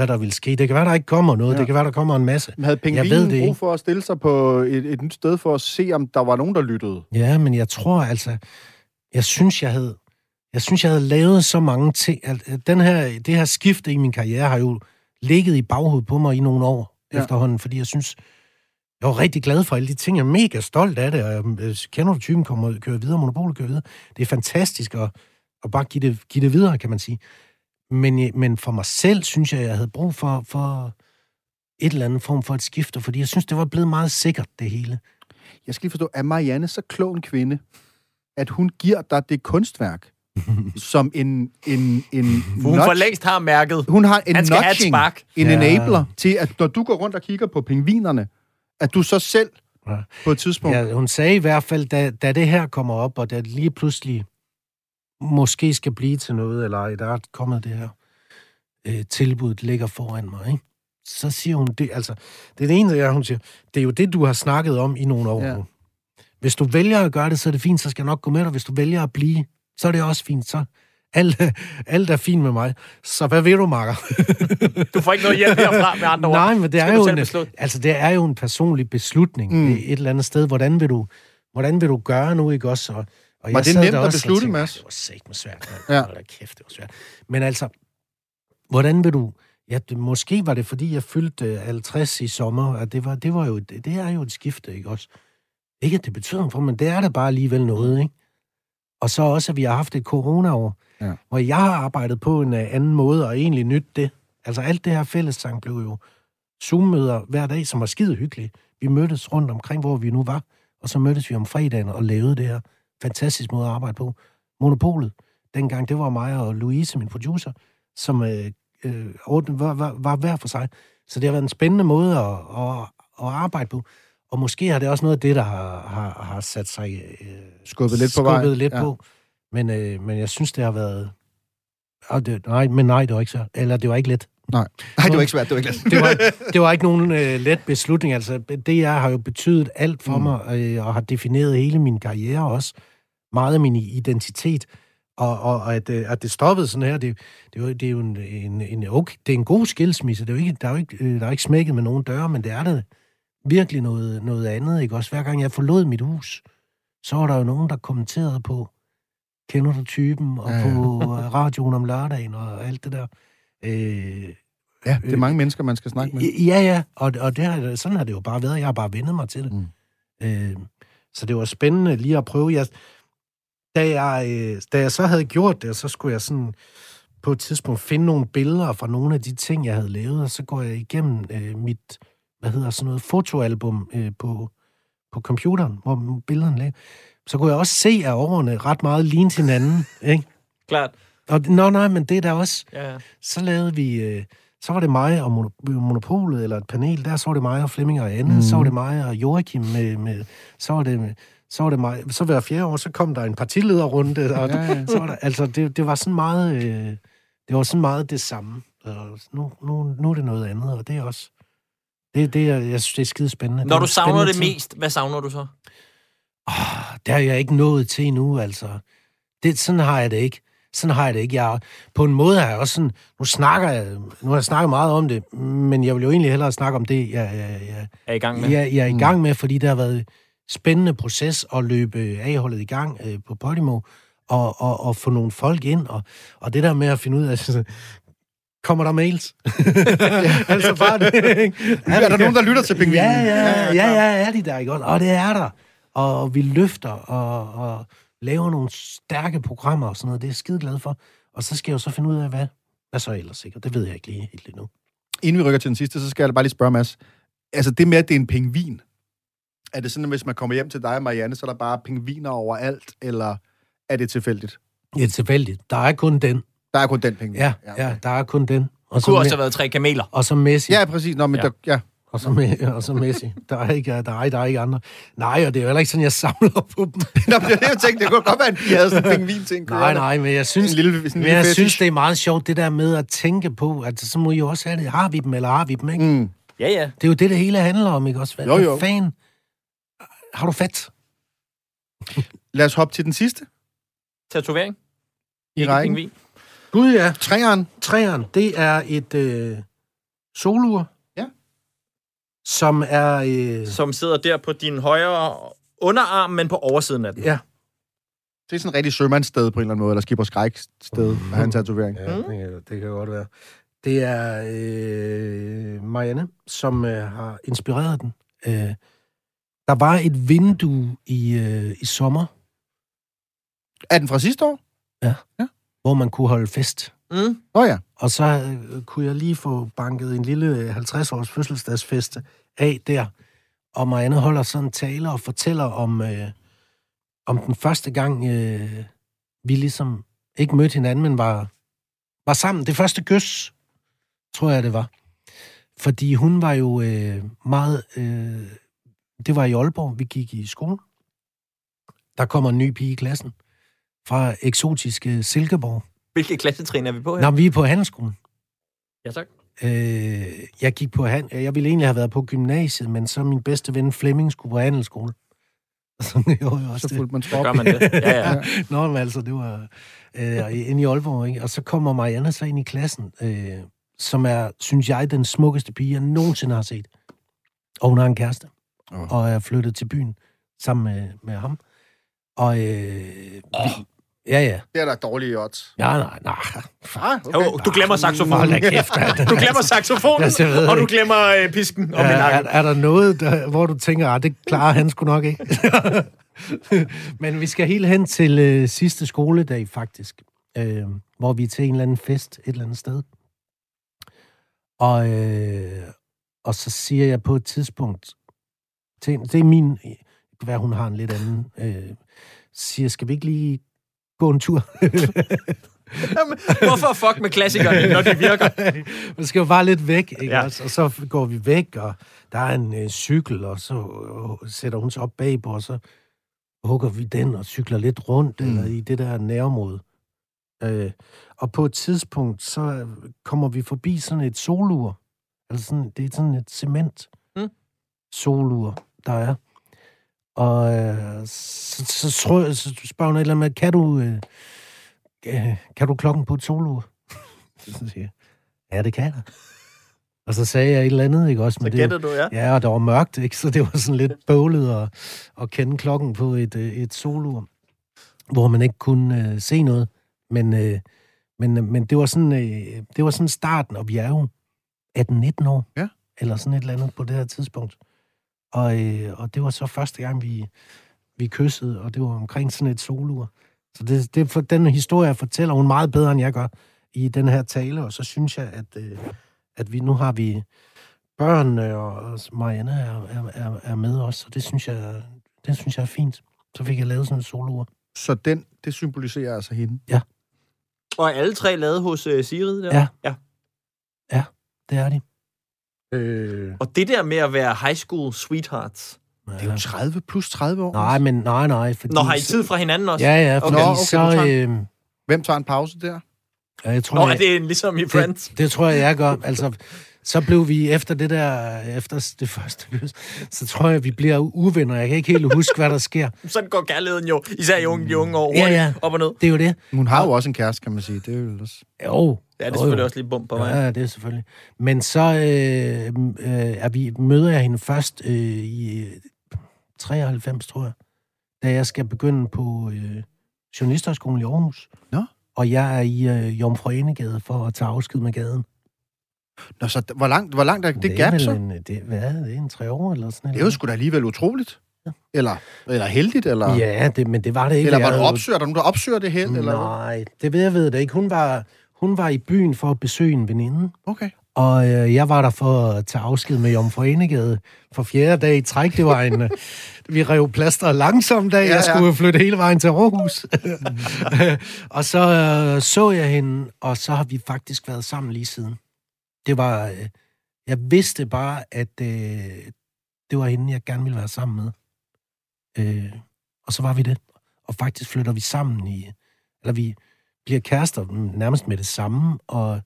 Speaker 3: hvad der ville ske. Det kan være, der ikke kommer noget. Ja. Det kan være, der kommer en masse.
Speaker 2: Men havde pengvinen brug for at stille sig på et, et nyt sted for at se, om der var nogen, der lyttede?
Speaker 3: Ja, men jeg tror altså... Jeg synes, jeg havde jeg synes, jeg havde lavet så mange ting. At den her, det her skifte i min karriere har jo ligget i baghovedet på mig i nogle år ja. efterhånden, fordi jeg synes, jeg var rigtig glad for alle de ting. Jeg er mega stolt af det, og jeg øh, kender du typen, kommer kører videre, monopolet kører videre. Det er fantastisk at, at bare give det, give det videre, kan man sige. Men, men for mig selv synes jeg, jeg havde brug for, for et eller andet form for et skifte, fordi jeg synes, det var blevet meget sikkert, det hele.
Speaker 2: Jeg skal lige forstå, er Marianne så klog en kvinde, at hun giver dig det kunstværk, som en, en, en
Speaker 1: hun nudge. for længst har mærket.
Speaker 2: Hun har en nudging, en ja. enabler til, at når du går rundt og kigger på pingvinerne, at du så selv ja. på et tidspunkt.
Speaker 3: Ja, hun sagde i hvert fald, da, da det her kommer op, og da det lige pludselig måske skal blive til noget, eller der er kommet det her øh, tilbud, ligger foran mig, ikke? så siger hun det, altså, det er det ene, jeg, hun siger, det er jo det, du har snakket om i nogle år ja. Hvis du vælger at gøre det, så er det fint, så skal jeg nok gå med dig. Hvis du vælger at blive, så er det også fint. Så alt, alt er fint med mig. Så hvad vil du, Marker?
Speaker 1: du får ikke noget hjælp herfra med andre ord.
Speaker 3: Nej, men det er, jo en, altså, det er jo en personlig beslutning mm. et eller andet sted. Hvordan vil du, hvordan vil du gøre nu, ikke også? Og,
Speaker 2: og var det nemt at beslutte, Mads?
Speaker 3: Det var sæt med svært. Ja. Hold kæft, det var svært. Men altså, hvordan vil du... Ja, det, måske var det, fordi jeg fyldte 50 i sommer, at det var, det var jo, det, det er jo et skifte, ikke også? Ikke, at det betyder noget for, men det er da bare alligevel noget, ikke? Og så også, at vi har haft et corona-år, ja. hvor jeg har arbejdet på en uh, anden måde, og egentlig nyt det. Altså alt det her fællessang blev jo Zoom-møder hver dag, som var skide hyggeligt. Vi mødtes rundt omkring, hvor vi nu var, og så mødtes vi om fredagen og lavede det her fantastisk måde at arbejde på. Monopolet, dengang, det var mig og Louise, min producer, som øh, øh, var, var, var hver for sig. Så det har været en spændende måde at, at, at arbejde på. Og måske har det også noget af det, der har, har, har sat sig... Øh,
Speaker 2: skubbet lidt på vej.
Speaker 3: lidt ja. på. Men, øh, men jeg synes, det har været... Og det, nej, men nej, det var ikke så... Eller det var ikke let.
Speaker 2: Nej, nej det var ikke svært, det var ikke let.
Speaker 3: det, var, det var ikke nogen øh, let beslutning. Altså, det jeg har jo betydet alt for mm. mig, øh, og har defineret hele min karriere også. Meget af min identitet. Og, og, og at, øh, at det stoppede sådan her, det, det, er jo, det er jo en, en, en, okay, det er en god skilsmisse. Det er jo ikke, der, er jo ikke, øh, der er ikke smækket med nogen døre, men det er det virkelig noget, noget andet, ikke også? Hver gang jeg forlod mit hus, så var der jo nogen, der kommenterede på, kender du typen, og ja, ja. på øh, radioen om lørdagen, og alt det der. Øh,
Speaker 2: ja, det er mange øh, mennesker, man skal snakke med.
Speaker 3: Ja, ja, og, og det har, sådan har det jo bare været. Jeg har bare vendet mig til det. Mm. Øh, så det var spændende lige at prøve. Jeg, da, jeg, øh, da jeg så havde gjort det, så skulle jeg sådan på et tidspunkt finde nogle billeder fra nogle af de ting, jeg havde lavet, og så går jeg igennem øh, mit hvad hedder sådan noget, fotoalbum øh, på, på computeren, hvor billederne ligger, så kunne jeg også se, at årene ret meget lignede til hinanden, ikke?
Speaker 1: Klart.
Speaker 3: Og, nå, nej, men det er der også. Ja, ja. Så lavede vi... Øh, så var det mig og Monopolet, eller et panel, der så var det mig og Flemming og Anne, mm. så var det mig og Joachim med, med så var det så var det mig, så hver fjerde år, så kom der en partilederrunde, og ja, ja. så var der, altså, det, det var sådan meget, øh, det var sådan meget det samme. Og nu, nu, nu er det noget andet, og det er også, det, det jeg, jeg synes, det er skide spændende.
Speaker 1: Når du savner det ting. mest, hvad savner du så?
Speaker 3: Oh, det har jeg ikke nået til endnu, altså. Det, sådan har jeg det ikke. Sådan har jeg det ikke. Jeg, på en måde har jeg også sådan... Nu snakker jeg... Nu har jeg snakket meget om det, men jeg vil jo egentlig hellere snakke om det, jeg, jeg, jeg
Speaker 1: er i gang med.
Speaker 3: Jeg, jeg er i gang mm. med, fordi det har været spændende proces at løbe A-holdet i gang øh, på Podimo, og, og, og få nogle folk ind, og, og det der med at finde ud af, altså, kommer der mails. altså bare det, ikke?
Speaker 2: Er, er der nogen, der lytter til pingvinen?
Speaker 3: Ja, ja, ja, ja, ja, er de der, ikke? Og det er der. Og vi løfter og, og laver nogle stærke programmer og sådan noget. Det er jeg skide glad for. Og så skal jeg jo så finde ud af, hvad, hvad så ellers sikkert. Det ved jeg ikke lige helt endnu.
Speaker 2: Inden vi rykker til den sidste, så skal jeg bare lige spørge, Mads. Altså det med, at det er en pingvin, er det sådan, at hvis man kommer hjem til dig og Marianne, så er der bare pingviner overalt, eller er det tilfældigt?
Speaker 3: Det er tilfældigt. Der er kun den.
Speaker 2: Der er kun den penge.
Speaker 3: Ja, ja, ja, der er kun den.
Speaker 1: Og det kunne også have været tre kameler.
Speaker 3: Og så Messi.
Speaker 2: Ja, præcis. Nå, men ja. Der, ja.
Speaker 3: Og så, og så Messi. Der er, ikke, der, er, der er ikke andre. Nej, og det er jo heller ikke sådan, jeg samler på dem.
Speaker 2: Nå, men det er det, jeg tænkte. Det kunne godt være, at de havde sådan en pingvin ting.
Speaker 3: Nej, nej, men jeg synes, en lille, en lille men jeg synes, det er meget sjovt, det der med at tænke på, at så må I jo også have det. Har vi dem, eller har vi dem, ikke? Mm.
Speaker 1: Ja, ja.
Speaker 3: Det er jo det, det hele handler om, ikke også? Hvad,
Speaker 2: jo, jo.
Speaker 3: fan har du fat?
Speaker 2: Lad os hoppe til den sidste.
Speaker 1: Tatovering.
Speaker 2: I rækken. Pingvin.
Speaker 3: Gud ja.
Speaker 2: Træeren.
Speaker 3: Træeren, det er et øh, solur.
Speaker 2: Ja.
Speaker 3: Som er... Øh...
Speaker 1: Som sidder der på din højre underarm, men på oversiden af den.
Speaker 3: Ja.
Speaker 2: Det er sådan en rigtig sømandssted på en eller anden måde, eller skipper skræksted mm. en tatovering.
Speaker 3: Ja, mm. det, kan, det kan godt være. Det er øh, Marianne, som øh, har inspireret den. Øh, der var et vindue i, øh, i sommer.
Speaker 2: Er den fra sidste år?
Speaker 3: Ja. ja hvor man kunne holde fest.
Speaker 2: Mm. Oh, ja.
Speaker 3: Og så øh, kunne jeg lige få banket en lille 50-års øh, fødselsdagsfest af der. Og Marianne holder sådan en tale og fortæller om, øh, om den første gang, øh, vi ligesom ikke mødte hinanden, men var, var sammen. Det første gøs, tror jeg, det var. Fordi hun var jo øh, meget øh, Det var i Aalborg, vi gik i skole. Der kommer en ny pige i klassen fra eksotiske Silkeborg.
Speaker 1: Hvilke klassetrin er vi på her?
Speaker 3: Nå, vi er på handelsskolen.
Speaker 1: Ja, tak.
Speaker 3: Øh, jeg gik på han, jeg ville egentlig have været på gymnasiet, men så min bedste ven Flemming skulle på handelsskole. Så jeg også
Speaker 2: Så fulgte man
Speaker 1: Så
Speaker 2: trop.
Speaker 1: gør man det. Ja, ja.
Speaker 3: Nå, men altså, det var øh, inde i Aalborg, ikke? Og så kommer Marianne så ind i klassen, øh, som er, synes jeg, den smukkeste pige, jeg nogensinde har set. Og hun har en kæreste,
Speaker 2: Åh.
Speaker 3: og er flyttet til byen sammen med, med ham. Og øh, vi, ja, ja.
Speaker 2: Det er da dårlige odds.
Speaker 3: Ja, nej, nej.
Speaker 2: Ah,
Speaker 1: Jo, du glemmer
Speaker 3: Hold
Speaker 1: saxofonen.
Speaker 3: da kæft.
Speaker 1: Du glemmer saxofonen,
Speaker 3: Altså,
Speaker 1: og du glemmer øh, pisken om
Speaker 3: er, er, er der noget, der, hvor du tænker, at det klarer han sgu nok ikke? Men vi skal helt hen til øh, sidste skoledag, faktisk. Øh, hvor vi er til en eller anden fest et eller andet sted. Og, øh, og så siger jeg på et tidspunkt, til, det er min, hvad hun har en lidt anden, øh, siger, skal vi ikke lige gå en tur?
Speaker 1: Jamen, Hvorfor fuck med klassikerne, når de virker?
Speaker 3: Man skal jo bare lidt væk, ikke
Speaker 1: Ja.
Speaker 3: Og så går vi væk, og der er en øh, cykel, og så øh, sætter hun sig op bagpå, og så hugger vi den og cykler lidt rundt, mm. eller i det der nærområde. Øh, og på et tidspunkt, så kommer vi forbi sådan et solur. Altså sådan, det er sådan et cement
Speaker 1: Mm.
Speaker 3: solur, der er. Og øh, så, så, tror jeg, så spørger hun et eller andet med, kan du, øh, øh, kan du klokken på et solur? så siger jeg, ja, det kan jeg. Og så sagde jeg et eller andet, ikke også?
Speaker 1: Så
Speaker 3: Men det,
Speaker 1: du, ja.
Speaker 3: Ja, og det var mørkt, ikke? Så det var sådan lidt bøvlet at, at kende klokken på et, øh, et solur, hvor man ikke kunne øh, se noget. Men, øh, men, men det var sådan, øh, det var sådan starten, og vi er jo 18-19 år.
Speaker 2: Ja.
Speaker 3: Eller sådan et eller andet på det her tidspunkt. Og, øh, og det var så første gang, vi, vi kyssede, og det var omkring sådan et solur. Så det, det for, den historie fortæller hun meget bedre, end jeg gør i den her tale, og så synes jeg, at, øh, at vi nu har vi børnene, og og Marianne er, er, er, er med os, og det synes jeg, det synes jeg er fint. Så fik jeg lavet sådan en solur.
Speaker 2: Så den, det symboliserer altså hende.
Speaker 1: Og er alle tre lavet hos øh, Sigrid? Der?
Speaker 3: Ja.
Speaker 1: ja.
Speaker 3: Det er de.
Speaker 2: Øh,
Speaker 1: Og det der med at være high school sweethearts.
Speaker 2: det er jo 30 plus 30 år.
Speaker 3: Nej, men nej, nej. Fordi
Speaker 1: Nå, har I tid fra hinanden også?
Speaker 3: Ja, ja, fordi
Speaker 1: Okay.
Speaker 2: Nå, okay,
Speaker 3: så... Øh,
Speaker 2: Hvem tager en pause der?
Speaker 3: ja, jeg tror,
Speaker 1: Nå, er
Speaker 3: jeg,
Speaker 1: det ligesom i Friends?
Speaker 3: det, det tror jeg, jeg gør. Altså, så blev vi efter det der, efter det første kys, så tror jeg, vi bliver uvenner. Jeg kan ikke helt huske, hvad der sker.
Speaker 1: Sådan går kærligheden jo, især i unge, de unge år,
Speaker 3: Ja,
Speaker 1: hurtigt
Speaker 3: ja.
Speaker 1: op og ned.
Speaker 3: Det er jo det.
Speaker 2: Hun har jo også en kæreste, kan man sige. Det er jo også...
Speaker 3: Jo.
Speaker 1: Ja, det er selvfølgelig
Speaker 3: jo.
Speaker 1: også lige bum på mig.
Speaker 3: Ja, det er selvfølgelig. Men så øh, øh, er vi, møder jeg hende først øh, i øh, 93, tror jeg, da jeg skal begynde på øh, Journalisterskolen i Aarhus.
Speaker 2: Nå.
Speaker 3: Og jeg er i øh, Jomfru Anegade for at tage afsked med gaden.
Speaker 2: Nå, så hvor langt, hvor langt er det, det gap så?
Speaker 3: En, øh, det, hvad er det, en tre år eller sådan
Speaker 2: Det er jo sgu da alligevel utroligt.
Speaker 3: Ja.
Speaker 2: Eller, eller heldigt, eller...
Speaker 3: Ja, det, men det var det ikke.
Speaker 2: Eller var du opsøger? Er der nogen, der opsøger det held? Eller?
Speaker 3: Nej, det ved jeg ved det ikke. Hun var, hun var i byen for at besøge en veninde.
Speaker 2: Okay.
Speaker 3: Og øh, jeg var der for at tage afsked med Jomfru Enegade for fjerde dag i træk. Det var en... Øh, vi rev plaster langsomt, da
Speaker 2: Ja,
Speaker 3: ja, jeg skulle flytte hele vejen til Aarhus. og så øh, så jeg hende, og så har vi faktisk været sammen lige siden. Det var... Øh, jeg vidste bare, at øh, det var hende, jeg gerne ville være sammen med. Øh, og så var vi det. Og faktisk flytter vi sammen i... Eller vi bliver kærester nærmest med det samme, og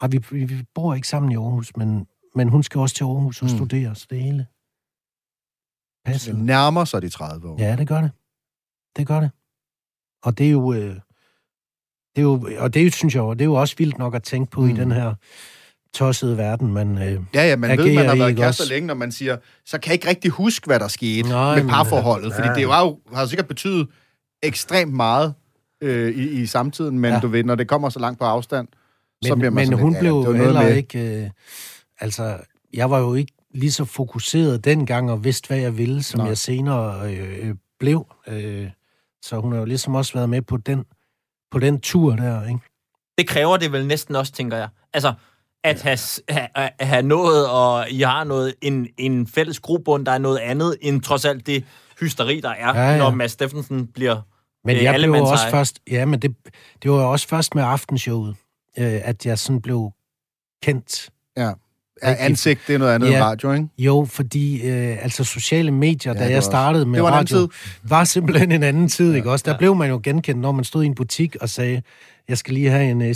Speaker 3: ej, vi, vi, bor ikke sammen i Aarhus, men, men hun skal også til Aarhus og
Speaker 2: Mm.
Speaker 3: mm. studere, så det hele passer.
Speaker 2: det nærmer sig de 30 år.
Speaker 3: Ja, det gør det. Det gør det. Og det er jo... Øh, det er jo og det synes jeg det er jo også vildt nok at tænke på mm.
Speaker 2: Mm.
Speaker 3: i den her tossede verden, men øh,
Speaker 2: Ja, ja, man ved, man har været kærester
Speaker 3: også?
Speaker 2: længe, når man siger, så kan jeg ikke rigtig huske, hvad der skete
Speaker 3: Nej,
Speaker 2: med parforholdet.
Speaker 3: øh,
Speaker 2: Fordi
Speaker 3: ja.
Speaker 2: det jo, har jo sikkert betydet ekstremt meget øh, i, i samtiden, men ja. Du ved, når det kommer så langt på afstand, så bliver
Speaker 3: men,
Speaker 2: man
Speaker 3: men
Speaker 2: sådan
Speaker 3: hun
Speaker 2: lidt,
Speaker 3: blev
Speaker 2: ja, var
Speaker 3: jo
Speaker 2: noget
Speaker 3: heller
Speaker 2: med,
Speaker 3: ikke... Øh, altså, jeg var jo ikke lige så fokuseret dengang og vidste, hvad jeg ville, som
Speaker 2: Nej.
Speaker 3: Jeg senere øh, øh, blev. Øh, så hun har jo ligesom også været med på den, på den tur der, ikke?
Speaker 1: Det kræver det vel næsten også, tænker jeg. Altså, at have, have, have noget, og I har noget, en, en fælles grobund, der er noget andet, end trods alt det hysteri, der er, ja.
Speaker 3: ja.
Speaker 1: når Mads Steffensen bliver...
Speaker 3: Men
Speaker 1: Øh,
Speaker 3: jeg blev jo også først... Ja, men det, det var jo også først med aftenshowet, øh, at jeg sådan blev kendt.
Speaker 2: Ja, ansigt, det er noget andet
Speaker 3: Ja.
Speaker 2: end radio, ikke?
Speaker 3: Jo, fordi øh, altså sociale medier,
Speaker 2: Ja,
Speaker 3: ja, da jeg startede med
Speaker 2: det var en anden
Speaker 3: radio, var simpelthen en anden tid, ikke også? Der blev man jo genkendt, når man stod i en butik og sagde, jeg skal lige have en... øh,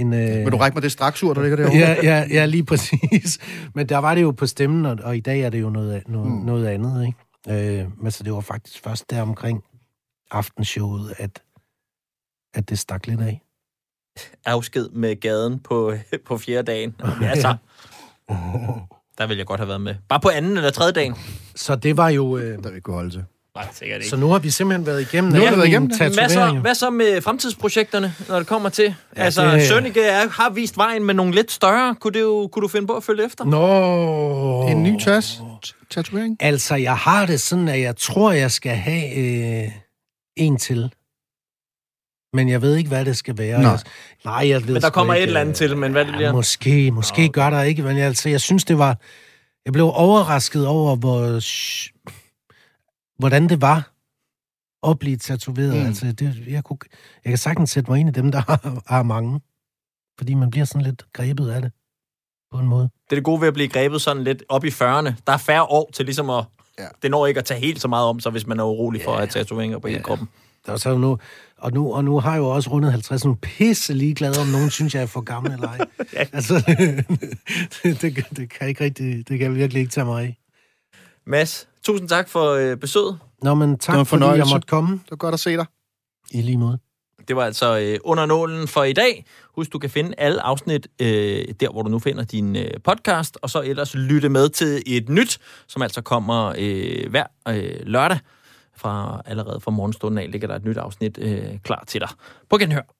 Speaker 3: en øh,
Speaker 2: Vil du række mig det straksur, der ligger derovre?
Speaker 3: ja, ja, ja, lige præcis. Men der var det jo på stemmen, og, og i dag er det jo noget, noget,
Speaker 2: Mm.
Speaker 3: mm. noget andet, ikke? Øh, men så det var faktisk først der omkring aftenshowet, at, at det stak lidt af.
Speaker 1: Afsked med gaden på, på fjerde dagen. Altså, der ville jeg godt have været med. Bare på anden eller tredje dagen.
Speaker 3: Så det var jo... Øh,
Speaker 2: Der vil kunne holde til.
Speaker 1: Nej, sikkert
Speaker 3: så nu har vi simpelthen været igennem
Speaker 2: Nu har vi
Speaker 3: alle
Speaker 2: været igennem.
Speaker 1: Hvad så, hvad så med fremtidsprojekterne, når det kommer til? Ja, altså,
Speaker 3: det-
Speaker 1: Sønneke er, har vist vejen med nogle lidt større. Kunne, det jo, kunne du finde på at følge efter?
Speaker 3: Nå...
Speaker 2: En ny tas, tatovering.
Speaker 3: Altså, jeg har det sådan, at jeg tror, jeg skal have øh, en til. Men jeg ved ikke, hvad det skal være.
Speaker 2: Nej.
Speaker 3: Jeg, nej, jeg ved
Speaker 1: Men der kommer
Speaker 3: ikke,
Speaker 1: et eller andet
Speaker 3: øh,
Speaker 1: til, men hvad det
Speaker 3: ja,
Speaker 1: bliver?
Speaker 3: Måske, måske
Speaker 1: Nå.
Speaker 3: gør der ikke, men jeg, altså, jeg synes, det var... Jeg blev overrasket over, hvor, hvordan det var at blive tatoveret.
Speaker 2: Mm.
Speaker 3: Mm. Altså, det, jeg, kunne, jeg kan sagtens sætte mig ind i dem, der har, har mange. Fordi man bliver sådan lidt grebet af det, på en måde.
Speaker 1: Det er det gode ved at blive grebet sådan lidt op i 40'erne. Der er færre år til ligesom at...
Speaker 2: Ja.
Speaker 1: Det når ikke at tage helt så meget om sig, hvis man er urolig for at have tatoveringer på hele
Speaker 3: Ja.
Speaker 1: kroppen.
Speaker 3: Der er så nu, og, nu, og nu har jeg jo også rundet 50, nu pisse ligeglad, om nogen synes, jeg er for gammel eller ej.
Speaker 1: Ja.
Speaker 3: Altså, det, det, det, kan ikke rigtig, det kan jeg virkelig ikke tage mig af.
Speaker 1: Mads, tusind tak for øh, besøget.
Speaker 3: Nå, men
Speaker 2: Det var
Speaker 3: tak, fordi jeg måtte komme.
Speaker 2: Det var godt at se dig.
Speaker 3: I lige måde.
Speaker 1: Det var altså øh, under nålen for i dag. Husk, du kan finde alle afsnit øh, der, hvor du nu finder din øh, podcast, og så ellers lytte med til et nyt, som altså kommer øh, hver øh, lørdag. Fra, allerede fra morgenstunden af ligger der et nyt afsnit øh, klar til dig. På genhør.